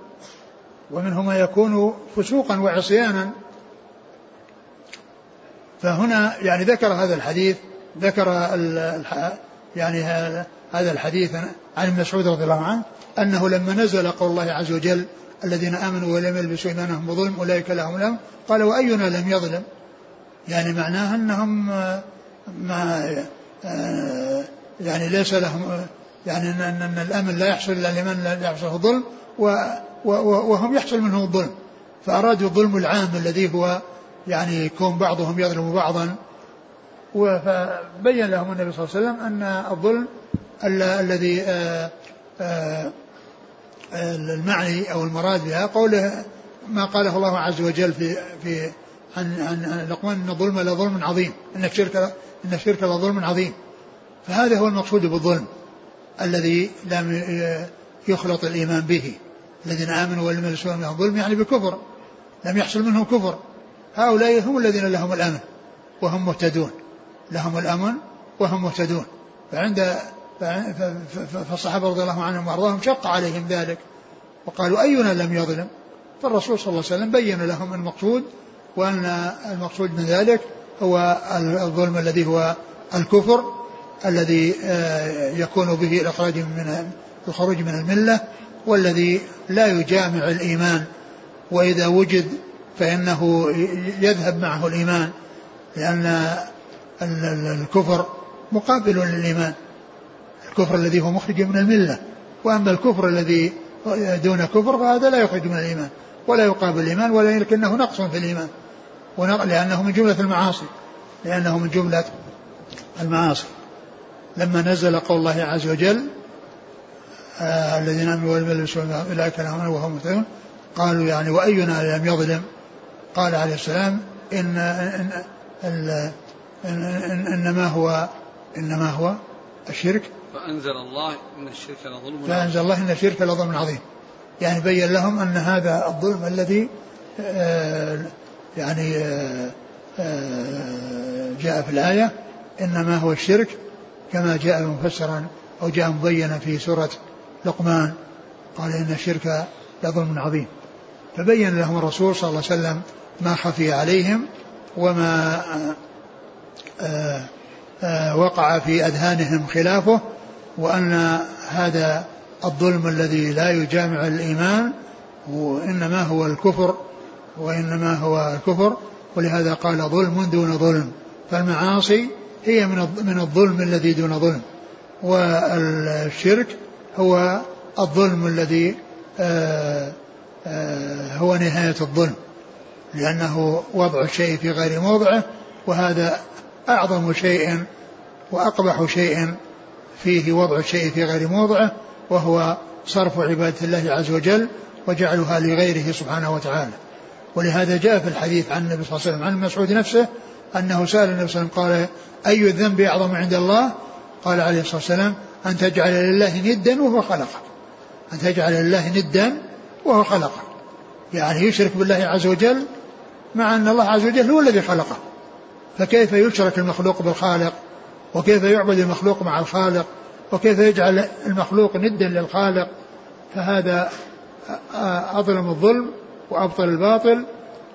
ومنه ما يكون فسوقا وعصيانا. فهنا يعني ذكر هذا الحديث ذكر يعني هذا الحديث عن مسعود رضي الله عنه أنه لما نزل قول الله عز وجل الذين آمنوا ولم يلبسوا إيمانهم بظلم أولئك لهم الامن قال وأينا لم يظلم؟ يعني معناه أنهم ما يعني ليس لهم يعني إن, أن الأمن لا يحصل إلا لمن لا يحصله ظلم وهم يحصل منهم الظلم. فأرادوا الظلم العام الذي هو يعني يكون بعضهم يظلم بعضا. فبين لهم النبي صلى الله عليه وسلم أن الظلم الذي آه، آه، المعني أو المراد بها قوله ما قاله الله عز وجل في في عن عن لقمان إن الظلم لظلم عظيم. ان الشرك ان الشرك لظلم عظيم. فهذا هو المقصود بالظلم الذي لم يخلط الإيمان به. الذين آمنوا ولم يلبسوا منهم ظلم يعني بكفر. لم يحصل منهم كفر. هؤلاء هم الذين لهم الأمن وهم مهتدون. لهم الأمن وهم مهتدون. فعند فالصحابة رضي الله عنهم وأرضاهم شق عليهم ذلك. وقالوا أينا لم يظلم؟ فالرسول صلى الله عليه وسلم بين لهم المقصود وأن المقصود من ذلك هو الظلم الذي هو الكفر الذي آه، يكون به الاخراج من الخروج من الملة والذي لا يجامع الإيمان. وإذا وجد فإنه يذهب معه الإيمان لأن الكفر مقابل للإيمان. الكفر الذي هو مخرج من الملة. وأما الكفر الذي دون كفر فهذا لا يخرج من الإيمان ولا يقابل الإيمان ولكنه نقص في الإيمان. لأنه من جملة المعاصي لأنه من جملة المعاصي. لما نزل قول الله عز وجل آه الذين آمنوا ولم يلبسوا أولئك لهم وهم مهتدون. قالوا يعني وأينا لم يظلم؟ قال عليه السلام ان ان, إن, إن إنما هو إنما هو الشرك. فأنزل الله إن الشرك لظلم عظيم فأنزل الله إن الشرك لظلم عظيم. يعني بين لهم أن هذا الظلم الذي آه يعني آه آه جاء في الآية إنما هو الشرك كما جاء مفسرا أو جاء مبينا في سورة لقمان قال إن الشرك لظلم عظيم. فبين لهم الرسول صلى الله عليه وسلم ما خفي عليهم وما وقع في أذهانهم خلافه وأن هذا الظلم الذي لا يجامع الإيمان وإنما هو الكفر وإنما هو الكفر ولهذا قال ظلم دون ظلم. فالمعاصي هي من من الظلم الذي دون ظلم. والشرك هو الظلم الذي آه، آه، هو نهاية الظلم لأنه وضع الشيء في غير موضعه وهذا أعظم شيء وأقبح شيء فيه وضع الشيء في غير موضعه وهو صرف عبادة الله عز وجل وجعلها لغيره سبحانه وتعالى. ولهذا جاء في الحديث عن النبي صلى الله عليه وسلم عن مسعود نفسه أنه سأل النبي صلى الله عليه وسلم قال أي الذنب أعظم عند الله؟ قال عليه الصلاة والسلام أن تجعل لله ندا وهو خلقك. أن تجعل لله ندا وهو خلقك. يعني يشرك بالله عز وجل مع أن الله عز وجل هو الذي خلقه. فكيف يشرك المخلوق بالخالق؟ وكيف يعبد المخلوق مع الخالق وكيف يجعل المخلوق ندا للخالق فهذا أظلم الظلم وأبطل الباطل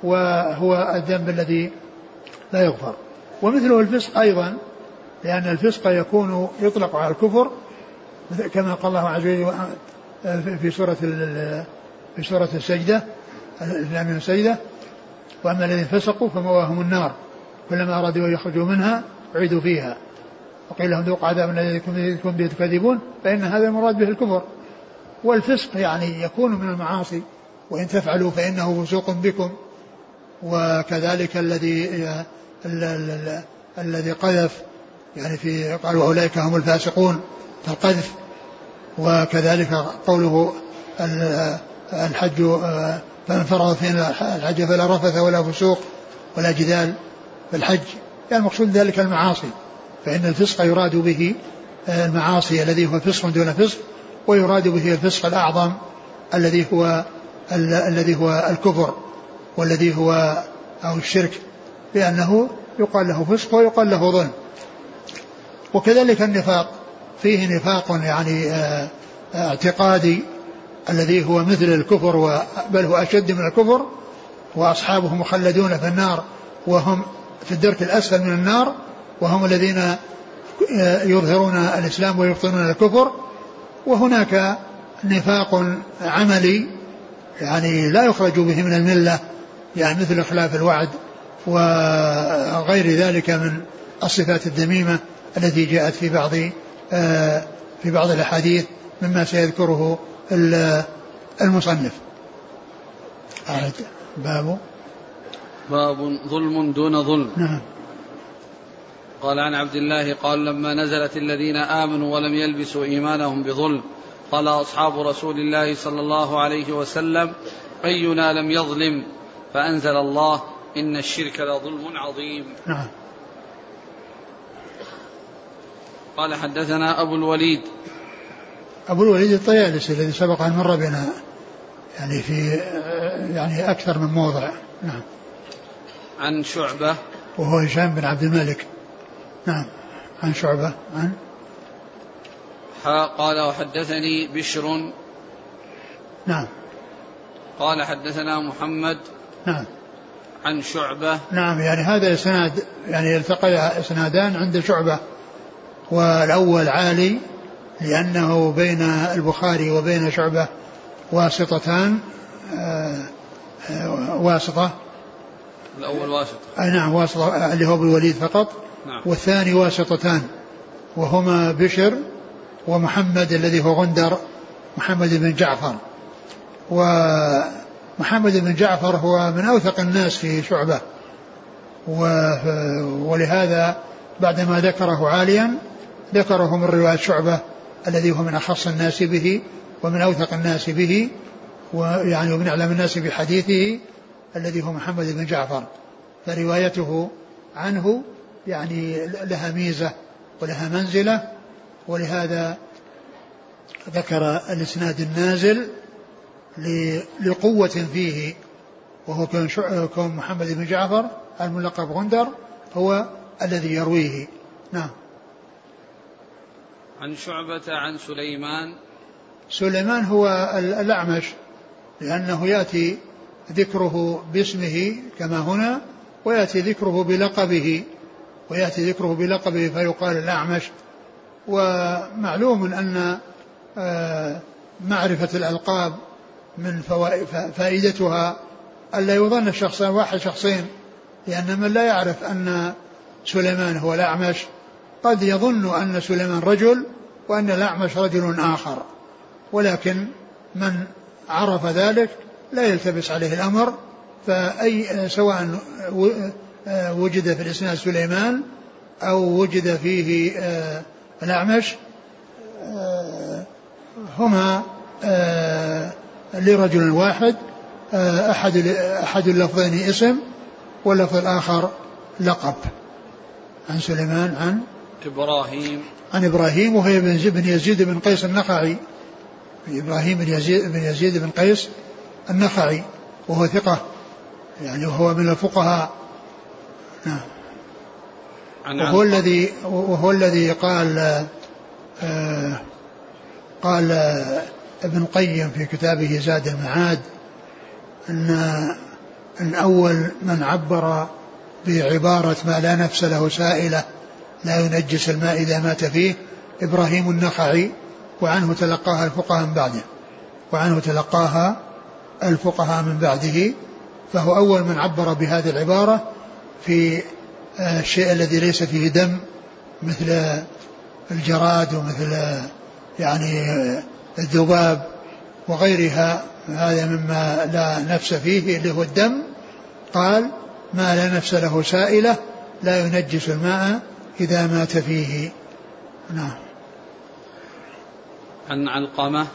وهو الذنب الذي لا يغفر. ومثله الفسق أيضا لأن الفسق يكون يطلق على الكفر كما قال الله عز وجل في سورة في سورة السجدة من السجدة وأما الذين فسقوا فمواهم النار كلما أرادوا أن يخرجوا منها أعيدوا فيها. وقيل لهم ذوقوا عذاب الذي كنتم به تكذبون فإن هذا المراد به الكفر. والفسق يعني يكون من المعاصي وإن تفعلوا فإنه فسوق بكم. وكذلك الذي الذي قذف يعني في قال واولئك هم الفاسقون فالقذف. وكذلك قوله الحج فمن فرض فينا الحج فلا رفث ولا فسوق ولا جدال في الحج. يعني المقصود ذلك المعاصي. فإن الفسق يراد به المعاصي الذي هو فسق دون فسق ويراد به الفسق الأعظم الذي هو الذي هو الكفر والذي هو أو الشرك لأنه يقال له فسق ويقال له ظلم. وكذلك النفاق فيه نفاق يعني آه، اعتقادي الذي هو مثل الكفر بل هو أشد من الكفر وأصحابه مخلدون في النار وهم في الدرك الأسفل من النار وهم الذين يظهرون الإسلام ويبطنون الكفر وهناك نفاق عملي يعني لا يخرج به من الملة يعني مثل خلاف الوعد وغير ذلك من الصفات الذميمة التي جاءت في بعض في بعض الأحاديث مما سيذكره المصنف. باب. باب ظلم دون ظلم. نعم. قال عن عبد الله قال لما نزلت الذين آمنوا ولم يلبسوا إيمانهم بظلم قال أصحاب رسول الله صلى الله عليه وسلم أينا لم يظلم فأنزل الله إن الشرك لظلم عظيم. نعم. قال حدثنا أبو الوليد. أبو الوليد الطيالسي الذي سبق أن مر بنا يعني في يعني أكثر من موضع. نعم. عن شعبة. وهو هشام بن عبد الملك. نعم. عن شعبة عن؟ قال وحدثني بشر. نعم. قال حدثنا محمد. نعم. عن شعبة. نعم يعني هذا إسناد يعني التقى إسنادان عند شعبة. والأول عالي لأنه بين البخاري وبين شعبة واسطتان آه، آه، واسطة. الأول واسطة. أي نعم واسطة اللي هو بالوليد فقط. نعم. والثاني واسطتان وهما بشر ومحمد الذي هو غندر محمد بن جعفر. ومحمد بن جعفر هو من أوثق الناس في شعبة. ولهذا بعدما ذكره عاليا ذكره من رواية شعبة الذي هو من أخص الناس به ومن أوثق الناس به ويعني ومن أعلم الناس بحديثه الذي هو محمد بن جعفر. فروايته عنه يعني لها ميزة ولها منزلة ولهذا ذكر الإسناد النازل لقوة فيه وهو كون محمد بن جعفر الملقب غندر هو الذي يرويه. نعم. عن شعبة عن سليمان. سليمان هو الأعمش لأنه يأتي ذكره باسمه كما هنا ويأتي ذكره بلقبه. ويأتي ذكره بلقبه فيقال الأعمش. ومعلوم أن آه، معرفة الألقاب من فائدتها ألا يظن الشخص واحد شخصين لأن من لا يعرف أن سليمان هو الأعمش قد يظن أن سليمان رجل وأن الأعمش رجل آخر. ولكن من عرف ذلك لا يلتبس عليه الأمر فأي سواء وجد في الإسناد سليمان أو وجد فيه آه، الأعمش آه، هما آه، لرجل واحد أحد أحد اللفظين اسم واللفظ الآخر لقب. عن سليمان عن إبراهيم. عن إبراهيم وهي بن يزيد بن قيس النخعي. إبراهيم بن يزيد بن يزيد بن قيس النخعي وهو ثقة يعني وهو من الفقهاء. نعم. وهو الذي وهو الذي قال آه قال ابن القيم في كتابه زاد المعاد أن ان اول من عبر بعبارة ما لا نفس له سائلة لا ينجس الماء إذا مات فيه إبراهيم النخعي وعنه تلقاها الفقهاء من بعده. وعنه تلقاها الفقهاء من بعده. فهو أول من عبر بهذه العبارة في آه، الشيء الذي ليس فيه دم مثل الجراد ومثل يعني الذباب وغيرها. هذا مما لا نفس فيه اللي هو الدم. قال ما لا نفس له سائلة لا ينجس الماء إذا مات فيه. نعم. عن علقمة؟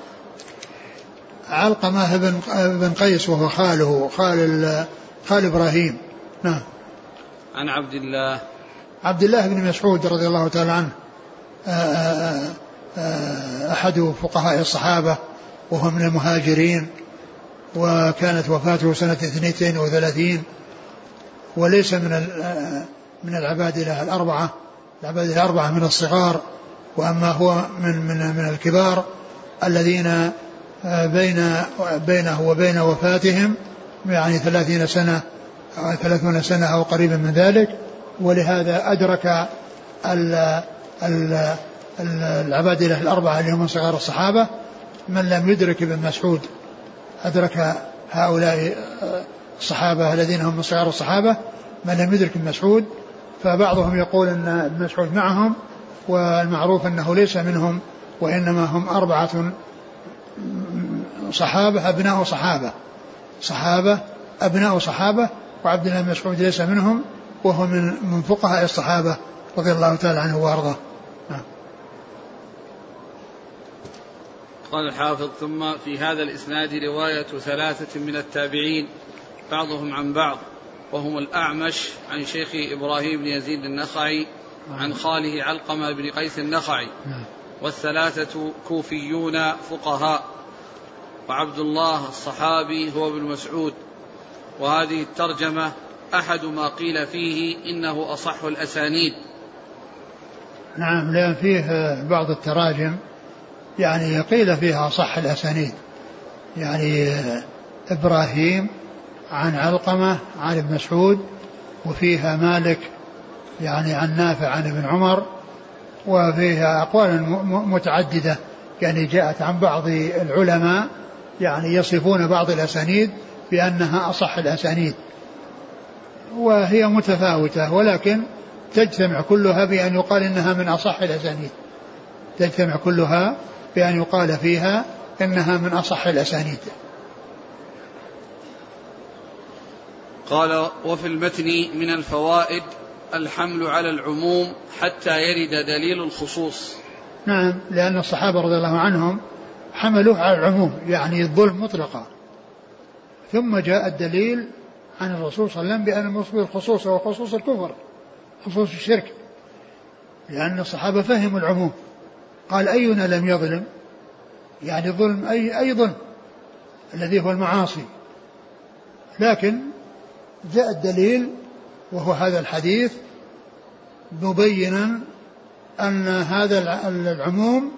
علقمة بن بن قيس وهو خاله خال خال إبراهيم. نعم. عن عبد الله. عبد الله بن مسعود رضي الله تعالى عنه آه، آه، آه، أحد فقهاء الصحابة وهو من المهاجرين وكانت وفاته سنة 32 وليس من من العبادلة الأربعة العبادلة الأربعة من الصغار وأما هو من من من الكبار الذين بين بينه وبين وفاتهم يعني ثلاثين سنة ثلاثون سنة أو قريبا من ذلك ولهذا أدرك ال ال العبادلة الأربعة اللي هم من صغار الصحابة من لم يدرك ابن مسعود. أدرك هؤلاء الصحابة الذين هم من صغار الصحابة من لم يدرك ابن مسعود. فبعضهم يقول أن ابن مسعود معهم والمعروف أنه ليس منهم وإنما هم أربعة صحابة أبناء صحابة. صحابة أبناء صحابة وعبد الله بن مسعود ليس منهم وهو من من فقهاء الصحابة رضي الله تعالى عنه وأرضاه نعم. قال الحافظ ثم في هذا الإسناد رواية ثلاثة من التابعين بعضهم عن بعض وهم الأعمش عن شيخ إبراهيم بن يزيد النخعي عن خاله علقمة بن قيس النخعي نعم. والثلاثة كوفيون فقهاء وعبد الله الصحابي هو ابن مسعود وهذه الترجمة أحد ما قيل فيه إنه أصح الأسانيد. نعم لأن فيه بعض التراجم يعني قيل فيها صح الأسانيد. يعني إبراهيم عن علقمة عن ابن مسعود وفيها مالك يعني عن نافع عن ابن عمر وفيها أقوال متعددة يعني جاءت عن بعض العلماء يعني يصفون بعض الأسانيد بأنها أصح الأسانيد. وهي متفاوتة ولكن تجتمع كلها بأن يقال إنها من أصح الأسانيد. تجتمع كلها بأن يقال فيها إنها من أصح الأسانيد. قال وفي المتن من الفوائد الحمل على العموم حتى يرد دليل الخصوص. نعم لأن الصحابة رضي الله عنهم حملوه على العموم يعني الظلم مطلقا. ثم جاء الدليل عن الرسول صلى الله عليه وسلم بأن المقصود بالخصوص هو خصوص الكفر خصوص الشرك لأن الصحابة فهموا العموم. قال أينا لم يظلم؟ يعني ظلم أي أي ظلم؟ الذي هو المعاصي. لكن جاء الدليل وهو هذا الحديث مبينا أن هذا العموم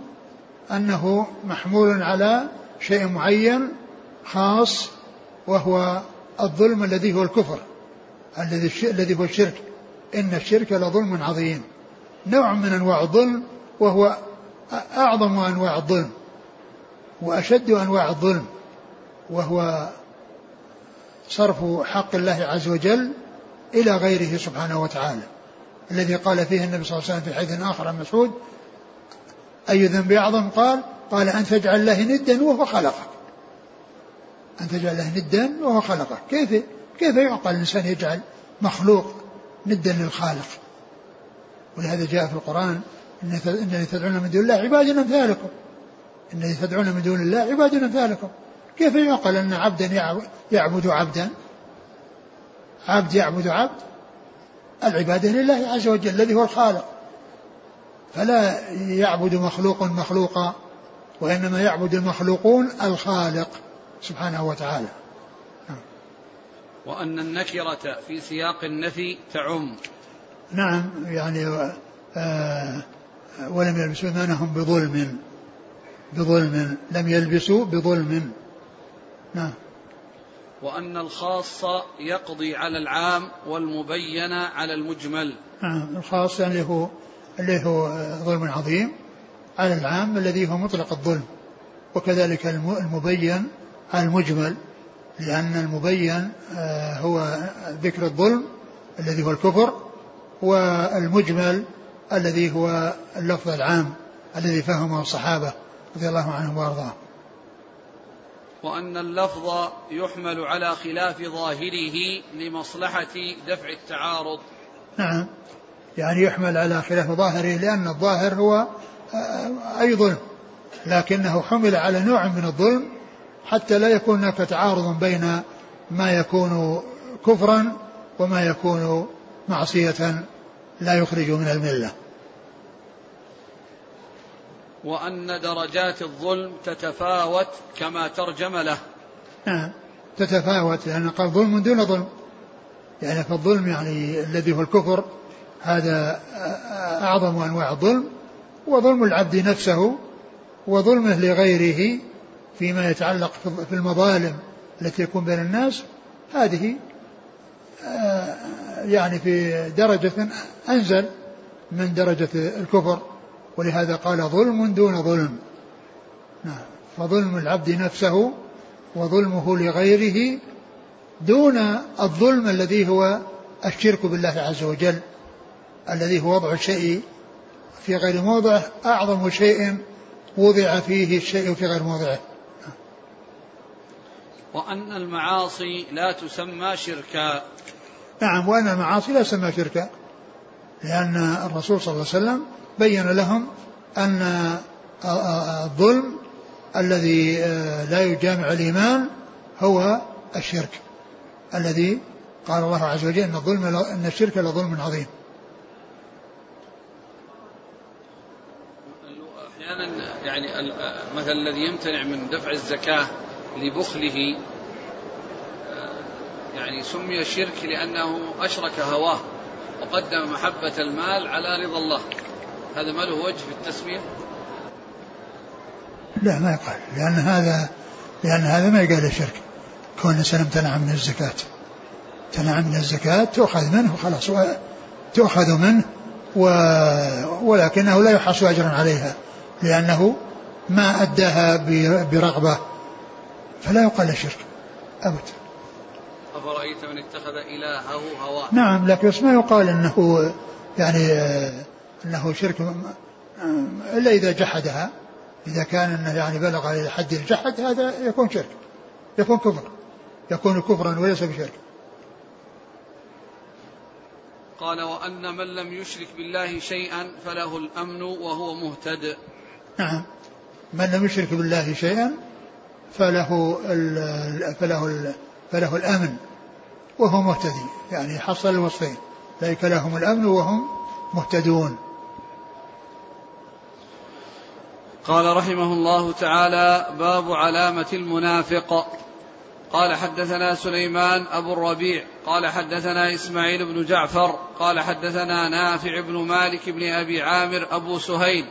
أنه محمول على شيء معين خاص وهو الظلم الذي هو الكفر الذي الذي هو الشرك. إن الشرك لظلم عظيم. نوع من أنواع الظلم وهو أعظم أنواع الظلم وأشد أنواع الظلم وهو صرف حق الله عز وجل إلى غيره سبحانه وتعالى. الذي قال فيه النبي صلى الله عليه وسلم في حديث آخر عن مسعود أي ذنب أعظم؟ قال قال أن تجعل الله ندا وهو خلقك. أن تجعل له ندا وهو خلقك كيف كيف يعقل الإنسان يجعل مخلوق ندا للخالق؟ ولهذا جاء في القرآن إن تدعون من دون الله عباد أمثالكم. إن الذي تدعون من دون الله عباد أمثالكم. كيف يعقل أن عبدا يعبد عبدا؟ عبد يعبد عبد؟ العبادة لله عز وجل الذي هو الخالق. فلا يعبد مخلوق مخلوقا وإنما يعبد المخلوقون الخالق. سبحانه وتعالى. وأن النكرة في سياق النفي تعم. نعم يعني آه ولم يلبسوا إيمانهم بظلم. بظلم. لم يلبسوا بظلم. نعم. وأن الخاص يقضي على العام والمبين على المجمل. نعم الخاص اللي يعني هو اللي هو ظلم عظيم على العام الذي هو مطلق الظلم. وكذلك المبين المجمل لأن المبين آه، هو ذكر الظلم الذي هو الكفر والمجمل الذي هو اللفظ العام الذي فهمه الصحابة رضي الله عنهم وأرضاهم. وأن اللفظ يحمل على خلاف ظاهره لمصلحة دفع التعارض. نعم. يعني يحمل على خلاف ظاهره لأن الظاهر هو آه، أي ظلم لكنه حمل على نوع من الظلم حتى لا يكون هناك تعارض بين ما يكون كفرا وما يكون معصية لا يخرج من الملة. وأن درجات الظلم تتفاوت كما ترجم له. نعم تتفاوت لأن قال ظلم دون ظلم. يعني فالظلم يعني الذي هو الكفر هذا أعظم أنواع الظلم وظلم العبد نفسه وظلمه لغيره فيما يتعلق في المظالم التي تكون بين الناس هذه آه، يعني في درجة أنزل من درجة الكفر. ولهذا قال ظلم دون ظلم. نعم. فظلم العبد نفسه وظلمه لغيره دون الظلم الذي هو الشرك بالله عز وجل الذي هو وضع الشيء في غير موضعه أعظم شيء وضع فيه الشيء في غير موضعه. وأن المعاصي لا تسمى شركا. نعم وأن المعاصي لا تسمى شركا لأن الرسول صلى الله عليه وسلم بين لهم أن الظلم الذي لا يجامع الإيمان هو الشرك. الذي قال الله عز وجل أن الظلم أن الشرك لظلم عظيم. أحيانا يعني مثلا الذي يمتنع من دفع الزكاة لبخله يعني سمي شرك لأنه أشرك هواه وقدم محبة المال على رضا الله. هذا ما له وجه في التسمية؟ لا ما يقال. لأن هذا لأن هذا ما يقال الشرك كون الإنسان امتنع من الزكاة. امتنع من الزكاة تؤخذ منه خلاص تؤخذ منه و... ولكنه لا يحص أجرا عليها لأنه ما أداها برغبة. فلا يقال الشرك أبدا أفرأيت من اتخذ إلهه هواه؟ نعم لكن بس ما يقال أنه يعني أنه شرك إلا إذا جحدها. إذا كان أنه يعني بلغ إلى حد الجحد هذا يكون شرك. يكون كفر. يكون كفرا وليس بشرك. قال وأن من لم يشرك بالله شيئا فله الأمن وهو مهتد. نعم. من لم يشرك بالله شيئا فله فله فله الأمن وهو مهتدي. يعني حصل الوصفين. ذلك لهم الأمن وهم مهتدون. قال رحمه الله تعالى باب علامة المنافق. قال حدثنا سليمان أبو الربيع. قال حدثنا إسماعيل بن جعفر. قال حدثنا نافع بن مالك بن أبي عامر أبو سهيل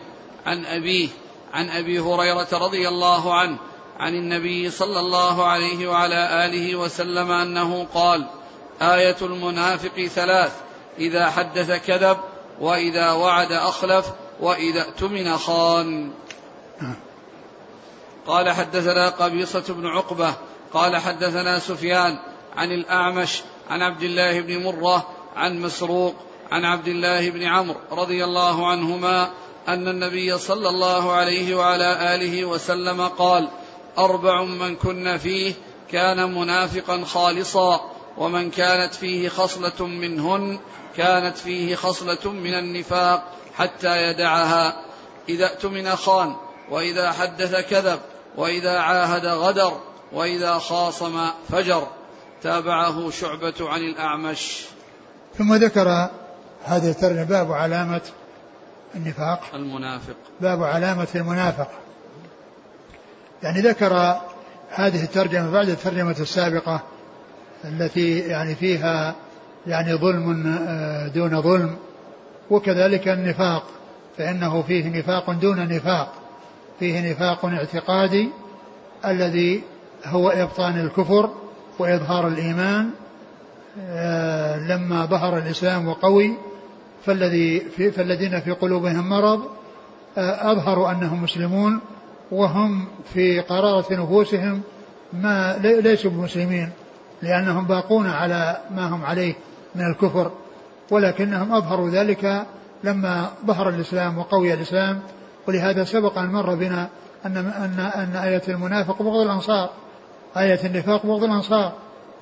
عن أبيه عن أبي هريرة رضي الله عنه عن النبي صلى الله عليه وعلى آله وسلم أنه قال آية المنافق ثلاث إذا حدث كذب وإذا وعد أخلف وإذا اؤتمن خان. قال حدثنا قبيصة بن عقبة قال حدثنا سفيان عن الأعمش عن عبد الله بن مرة عن مسروق عن عبد الله بن عمرو رضي الله عنهما أن النبي صلى الله عليه وعلى آله وسلم قال أربع من كن فيه كان منافقا خالصا ومن كانت فيه خصلة منهن كانت فيه خصلة من النفاق حتى يدعها. إذا اؤتمن خان وإذا حدث كذب وإذا عاهد غدر وإذا خاصم فجر. تابعه شعبة عن الأعمش. ثم ذكر هذا الترجمة باب علامة النفاق. المنافق. باب علامة المنافق. يعني ذكر هذه الترجمة بعد الترجمة السابقة التي يعني فيها يعني ظلم آه، دون ظلم وكذلك النفاق فإنه فيه نفاق دون نفاق فيه نفاق اعتقادي الذي هو إبطان الكفر وإظهار الإيمان آه، لما ظهر الإسلام وقوي فالذي في فالذين في قلوبهم مرض آه، أظهروا أنهم مسلمون وهم في قرارة نفوسهم ما ليسوا بمسلمين لأنهم باقون على ما هم عليه من الكفر ولكنهم أظهروا ذلك لما ظهر الإسلام وقوي الإسلام. ولهذا سبق أن مر بنا أن أن أن آية المنافق بغض الأنصار آية النفاق بغض الأنصار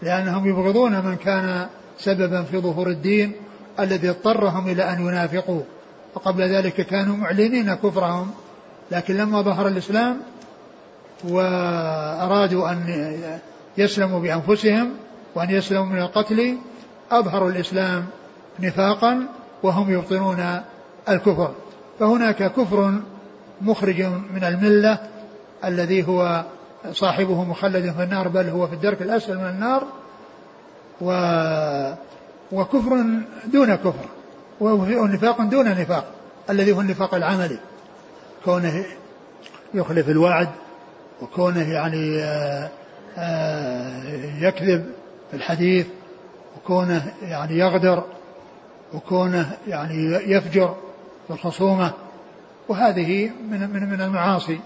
لأنهم يبغضون من كان سببا في ظهور الدين الذي اضطرهم إلى أن ينافقوا. وقبل ذلك كانوا معلنين كفرهم لكن لما ظهر الإسلام وأرادوا أن يسلموا بأنفسهم وأن يسلموا من القتل أظهروا الإسلام نفاقا وهم يبطنون الكفر. فهناك كفر مخرج من الملة الذي هو صاحبه مخلد في النار بل هو في الدرك الأسفل من النار و وكفر دون كفر ونفاق دون نفاق الذي هو النفاق العملي. كونه يخلف الوعد وكونه يعني آآ آآ يكذب في الحديث وكونه يعني يغدر وكونه يعني يفجر في الخصومة. وهذه من من من المعاصي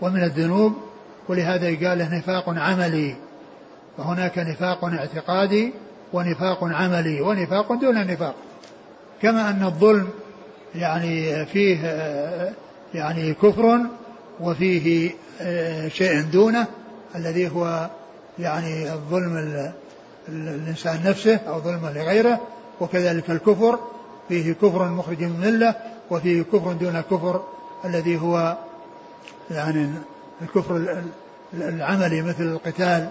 ومن الذنوب. ولهذا قال له نفاق عملي. فهناك نفاق اعتقادي ونفاق عملي ونفاق دون نفاق. كما أن الظلم يعني فيه يعني كفر وفيه شيء دونه الذي هو يعني الظلم الإنسان نفسه أو ظلمه لغيره. وكذلك الكفر فيه كفر مخرج من الملة وفيه كفر دون الكفر الذي هو يعني الكفر العملي مثل القتال.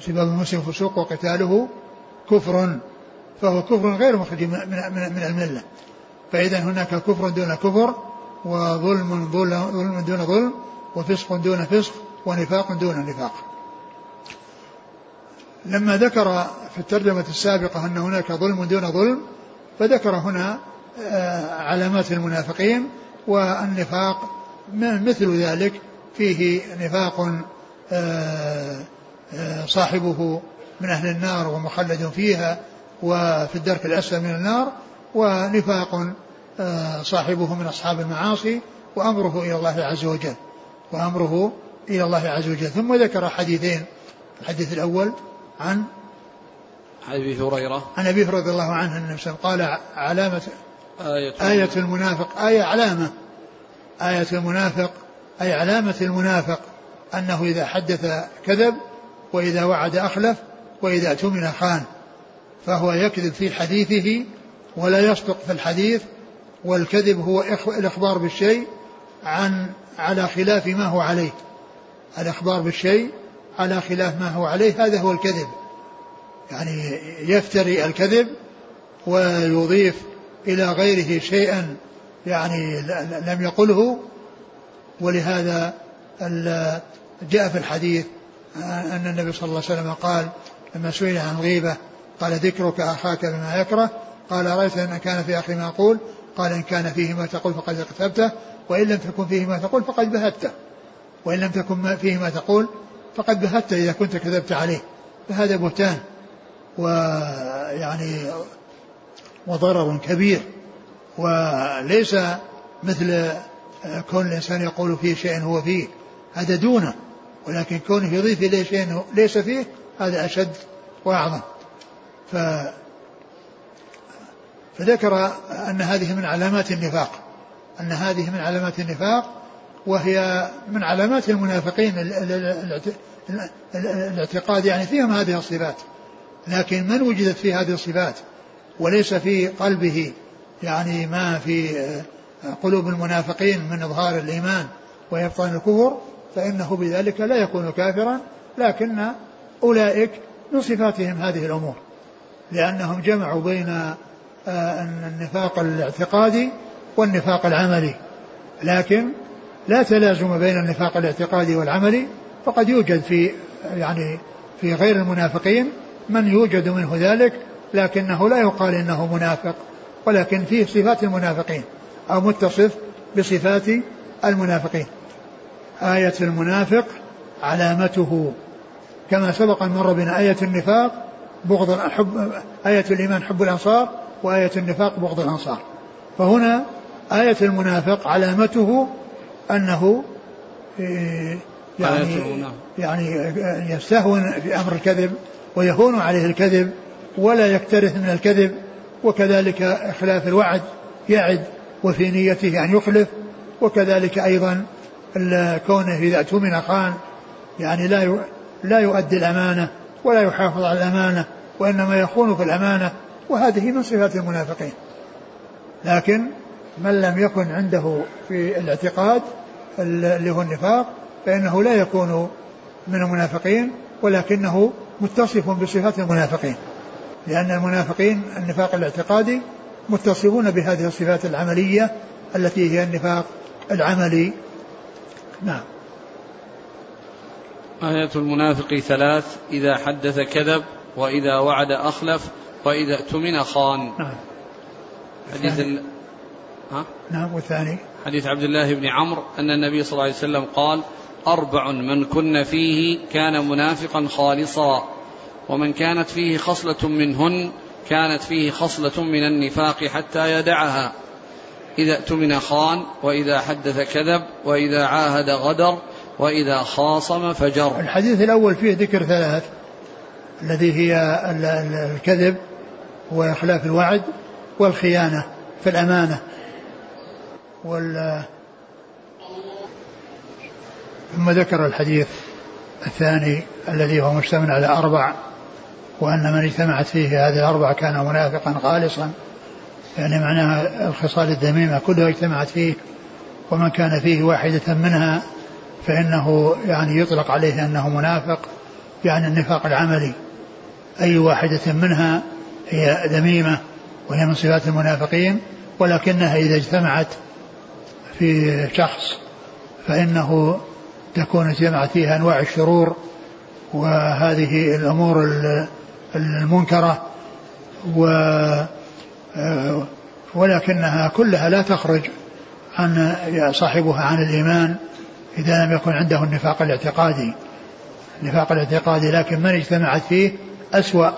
سباب المسلم فسوق وقتاله كفر فهو كفر غير مخرج من, من, الملة فإذا هناك كفر دون كفر وظلم ظلم دون ظلم وفسق دون فسق ونفاق دون نفاق. لما ذكر في الترجمة السابقة أن هناك ظلم دون ظلم فذكر هنا آه، علامات المنافقين والنفاق مثل ذلك فيه نفاق آه، آه، صاحبه من أهل النار ومخلد فيها وفي الدرك الأسفل من النار ونفاق صاحبه من أصحاب المعاصي وأمره إلى الله عز وجل وأمره إلى الله عز وجل. ثم ذكر حديثين الحديث الأول عن عن أبي هريرة. عن أبي هريرة رضي الله عنه النبي قال علامة آية, آية المنافق آية علامة. آية المنافق أي علامة المنافق أنه إذا حدث كذب وإذا وعد أخلف وإذا اؤتمن خان فهو يكذب في حديثه ولا يصدق في الحديث والكذب هو الإخبار بالشيء عن على خلاف ما هو عليه. الإخبار بالشيء على خلاف ما هو عليه هذا هو الكذب. يعني يفتري الكذب ويضيف إلى غيره شيئا يعني لم يقله. ولهذا جاء في الحديث أن النبي صلى الله عليه وسلم قال لما سئل عن الغيبة قال ذكرك أخاك بما يكره. قال رأيت أن كان في أخي ما أقول قال إن كان فيه ما تقول فقد اغتبته وإن لم تكن فيه ما تقول فقد بهته. وإن لم تكن فيه ما تقول فقد بهته إذا كنت كذبت عليه. فهذا بهتان ويعني وضرر كبير. وليس مثل كون الإنسان يقول فيه شيء هو فيه هذا دونه. ولكن كونه يضيف إليه شيء ليس فيه هذا أشد وأعظم. ف فذكر أن هذه من علامات النفاق. أن هذه من علامات النفاق وهي من علامات المنافقين الاعتقاد يعني فيهم هذه الصفات. لكن من وجدت في هذه الصفات؟ وليس في قلبه. يعني ما في قلوب المنافقين من إظهار الإيمان وإبطان الكفر فإنه بذلك لا يكون كافرا. لكن أولئك من صفاتهم هذه الأمور. لأنهم جمعوا بين آه، النفاق الاعتقادي والنفاق العملي. لكن لا تلازم بين النفاق الاعتقادي والعملي فقد يوجد في يعني في غير المنافقين من يوجد منه ذلك لكنه لا يقال إنه منافق ولكن فيه صفات المنافقين أو متصف بصفات المنافقين. آية المنافق علامته. كما سبق أن مر بنا آية النفاق بغض حب آية الإيمان حب الأنصار وآية النفاق بغض الأنصار فهنا آية المنافق علامته أنه إيه، يعني. يعني يستهون في أمر الكذب ويهون عليه الكذب ولا يكترث من الكذب وكذلك إخلاف الوعد يعد وفي نيته أن يخلف وكذلك أيضا كونه إذا اؤتمن خان يعني لا لا يؤدي الأمانة ولا يحافظ على الأمانة وإنما يخون في الأمانة وهذه من صفات المنافقين. لكن من لم يكن عنده في الاعتقاد اللي هو النفاق فإنه لا يكون من المنافقين ولكنه متصف بصفات المنافقين. لأن المنافقين النفاق الاعتقادي متصفون بهذه الصفات العملية التي هي النفاق العملي. نعم. آية المنافق ثلاث إذا حدث كذب وإذا وعد أخلف وإذا اؤتمن خان. نعم. حديث ال... ها؟ نعم والثاني. حديث عبد الله بن عمرو أن النبي صلى الله عليه وسلم قال أربع من كن فيه كان منافقا خالصا ومن كانت فيه خصلة منهن كانت فيه خصلة من النفاق حتى يدعها. إذا اؤتمن خان وإذا حدث كذب وإذا عاهد غدر وإذا خاصم فجر. الحديث الأول فيه ذكر ثلاث الذي هي الكذب وإخلاف الوعد والخيانة في الأمانة وال ثم ذكر الحديث الثاني الذي هو مشتمل على أربع وأن من اجتمعت فيه هذه الأربع كان منافقا خالصا يعني معناها الخصال الذميمة كلها اجتمعت فيه ومن كان فيه واحدة منها فإنه يعني يطلق عليه أنه منافق يعني النفاق العملي. أي واحدة منها هي ذميمة وهي من صفات المنافقين ولكنها إذا اجتمعت في شخص فإنه تكون اجتمعت فيها أنواع الشرور وهذه الأمور المنكرة و ولكنها كلها لا تخرج عن صاحبها عن الإيمان إذا لم يكن عنده النفاق الاعتقادي. النفاق الاعتقادي لكن من اجتمعت فيه أسوأ.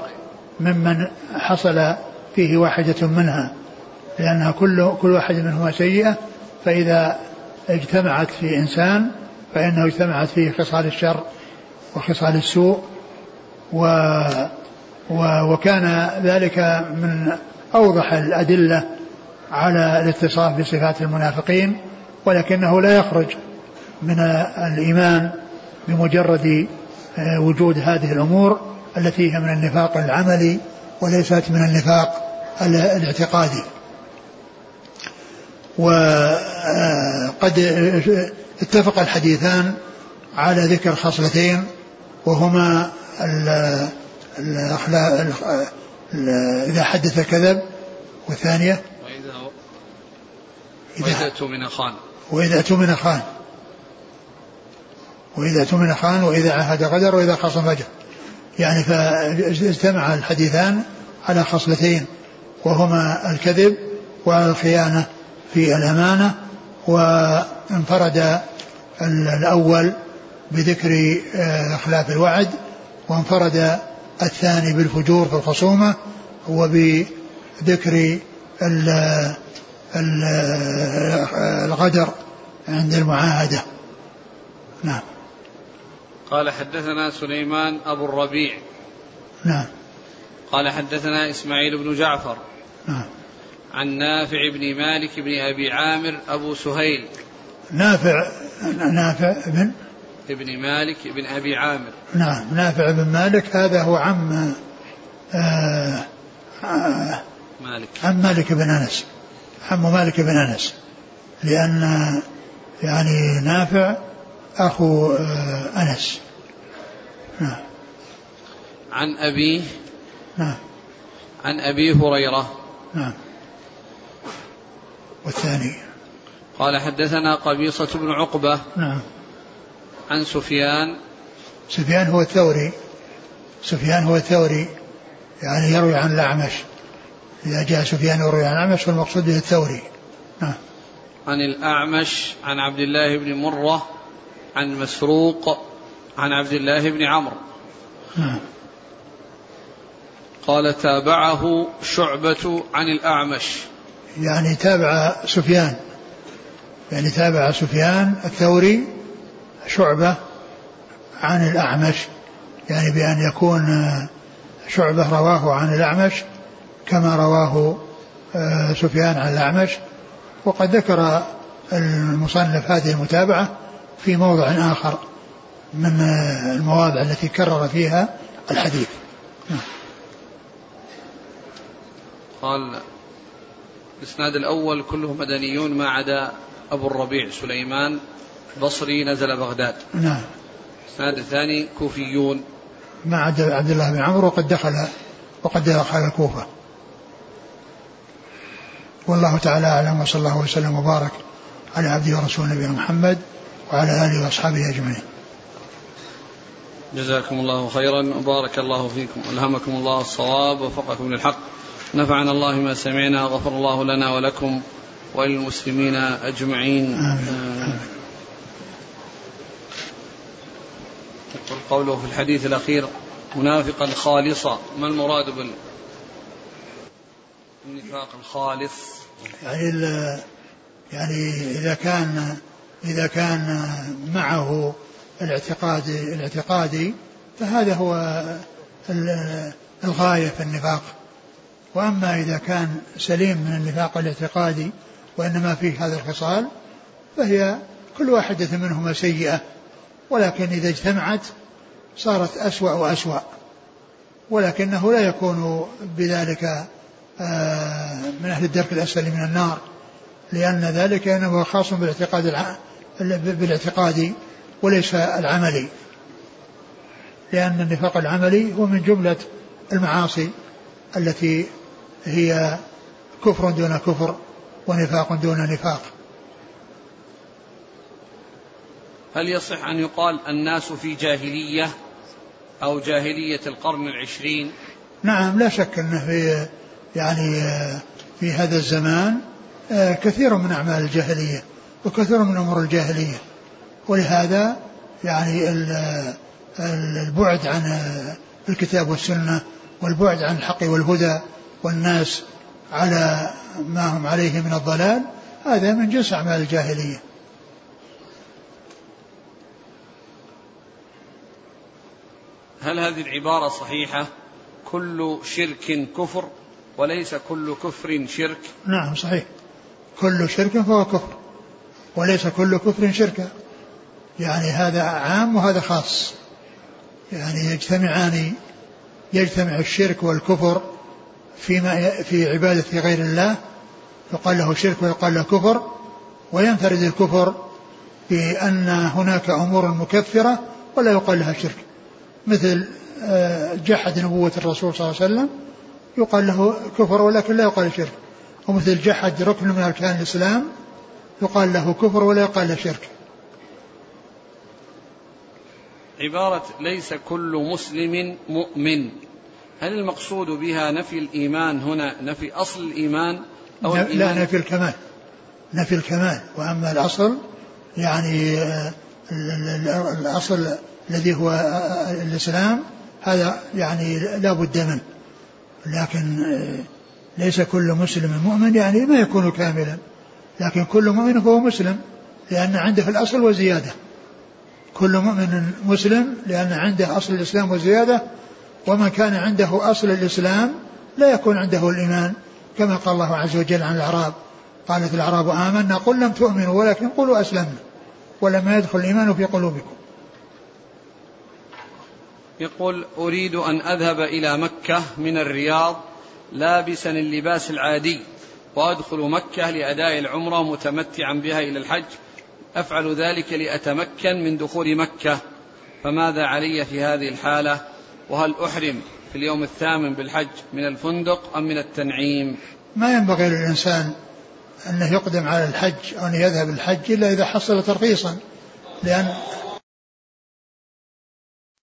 ممن حصل فيه واحدة منها لأنها كل كل واحد منهما سيئة فإذا اجتمعت في إنسان فإنه اجتمعت فيه خصال الشر وخصال السوء و وكان ذلك من أوضح الأدلة على الاتصاف بصفات المنافقين ولكنه لا يخرج من الإيمان بمجرد آه، وجود هذه الأمور. التي هي من النفاق العملي وليست من النفاق الاعتقادي. وقد اتفق الحديثان على ذكر خصلتين وهما الأخلاق إذا حدث كذب والثانية وإذا اؤتمن خان وإذا اؤتمن خان وإذا اؤتمن خان وإذا عهد غدر وإذا خاصم فجر. يعني فاجتمع الحديثان على خصلتين وهما الكذب والخيانة في الأمانة وانفرد الأول بذكر آه، خلاف الوعد وانفرد الثاني بالفجور في الخصومة وبذكر الغدر عند المعاهدة. نعم. قال حدثنا سليمان أبو الربيع. نعم. قال حدثنا إسماعيل بن جعفر. نعم. عن نافع بن مالك بن أبي عامر أبو سهيل. نافع نافع بن؟ ابن مالك بن أبي عامر. نعم نافع بن مالك هذا هو عم آه آه مالك. عم مالك بن أنس. عم مالك بن أنس. لأن يعني نافع أخو آه أنس. نعم. عن أبيه نعم. عن أبي هريرة. نعم. والثاني. قال حدثنا قبيصة بن عقبة. نعم. عن سفيان. سفيان هو الثوري. سفيان هو الثوري. يعني يروي عن الأعمش. إذا جاء سفيان يروي عن الأعمش فالمقصود به الثوري. نعم. عن الأعمش عن عبد الله بن مرة. عن مسروق عن عبد الله بن عمرو. قال تابعه شعبة عن الأعمش. يعني تابع سفيان. يعني تابع سفيان الثوري شعبة عن الأعمش. يعني بأن يكون شعبة رواه عن الأعمش كما رواه آه، سفيان عن الأعمش. وقد ذكر المصنف هذه المتابعة في موضع آخر من المواضع التي كرر فيها الحديث. قال الإسناد الأول كلهم مدنيون ما عدا أبو الربيع سليمان بصري نزل بغداد. نعم. الإسناد الثاني كوفيون. ما عدا عبد الله بن عمرو وقد دخل وقد دخل الكوفة. والله تعالى أعلم وصلى الله وسلم وبارك على عبده ورسوله نبينا محمد. وعلى آله وأصحابه أجمعين. جزاكم الله خيرا وبارك الله فيكم ألهمكم الله الصواب ووفقكم للحق. نفعنا الله ما سمعنا غفر الله لنا ولكم وللمسلمين أجمعين. آمين. يقول قوله في الحديث الأخير منافقا خالصا. ما المراد بالنفاق الخالص. يعني يعني إذا كان إذا كان معه الاعتقاد الاعتقادي فهذا هو الغاية في النفاق. وأما إذا كان سليم من النفاق الاعتقادي وإنما فيه هذا الخصال فهي كل واحدة منهما سيئة. ولكن إذا اجتمعت صارت أسوأ وأسوأ. ولكنه لا يكون بذلك آه، من أهل الدرك الأسفل من النار لأن ذلك إنما خاص بالاعتقاد بالاعتقاد وليس العملي. لأن النفاق العملي هو من جملة المعاصي التي هي كفر دون كفر ونفاق دون نفاق. هل يصح أن يقال الناس في جاهلية أو جاهلية القرن العشرين؟ نعم لا شك أنه في يعني في هذا الزمان آه، كثير من أعمال الجاهلية. وكثير من أمور الجاهلية. ولهذا يعني البعد عن الكتاب والسنة والبعد عن الحق والهدى والناس على ما هم عليه من الضلال هذا من جنس أعمال الجاهلية. هل هذه العبارة صحيحة؟ كل شرك كفر وليس كل كفر شرك. نعم صحيح. كل شرك فهو كفر. وليس كل كفر شركا يعني هذا عام وهذا خاص. يعني يجتمعان يجتمع الشرك والكفر فيما في عبادة غير الله يقال له شرك ويقال له كفر وينفرد الكفر بأن هناك أمور مكفرة ولا يقال لها شرك. مثل آه، جحد نبوة الرسول صلى الله عليه وسلم يقال له كفر ولكن لا يقال شرك. ومثل جحد ركن من أركان الإسلام يقال له كفر ولا يقال له شرك. عبارة ليس كل مسلم مؤمن. هل المقصود بها نفي الإيمان هنا نفي أصل الإيمان أو لا الإيمان؟ نفي الكمال. نفي الكمال. وأما الأصل يعني آه، الأصل الذي هو الإسلام هذا يعني لا بد منه. لكن آه، ليس كل مسلم مؤمن يعني ما يكون كاملا. لكن كل مؤمن فهو مسلم لأن عنده الأصل وزيادة. كل مؤمن مسلم لأن عنده أصل الإسلام وزيادة ومن كان عنده أصل الإسلام لا يكون عنده الإيمان كما قال الله عز وجل عن الأعراب. قالت الأعراب آمنا قل لم تؤمنوا ولكن قولوا أسلمنا ولما يدخل الإيمان في قلوبكم. يقول أريد أن أذهب إلى مكة من الرياض لابسا اللباس العادي. وأدخل مكة لأداء العمرة متمتعا بها إلى الحج. أفعل ذلك لأتمكن من دخول مكة. فماذا علي في هذه الحالة؟ وهل أحرم في اليوم الثامن بالحج من الفندق أم من التنعيم؟ ما ينبغي للإنسان أنه يقدم على الحج أو أن يذهب الحج إلا إذا حصل ترخيصا لأن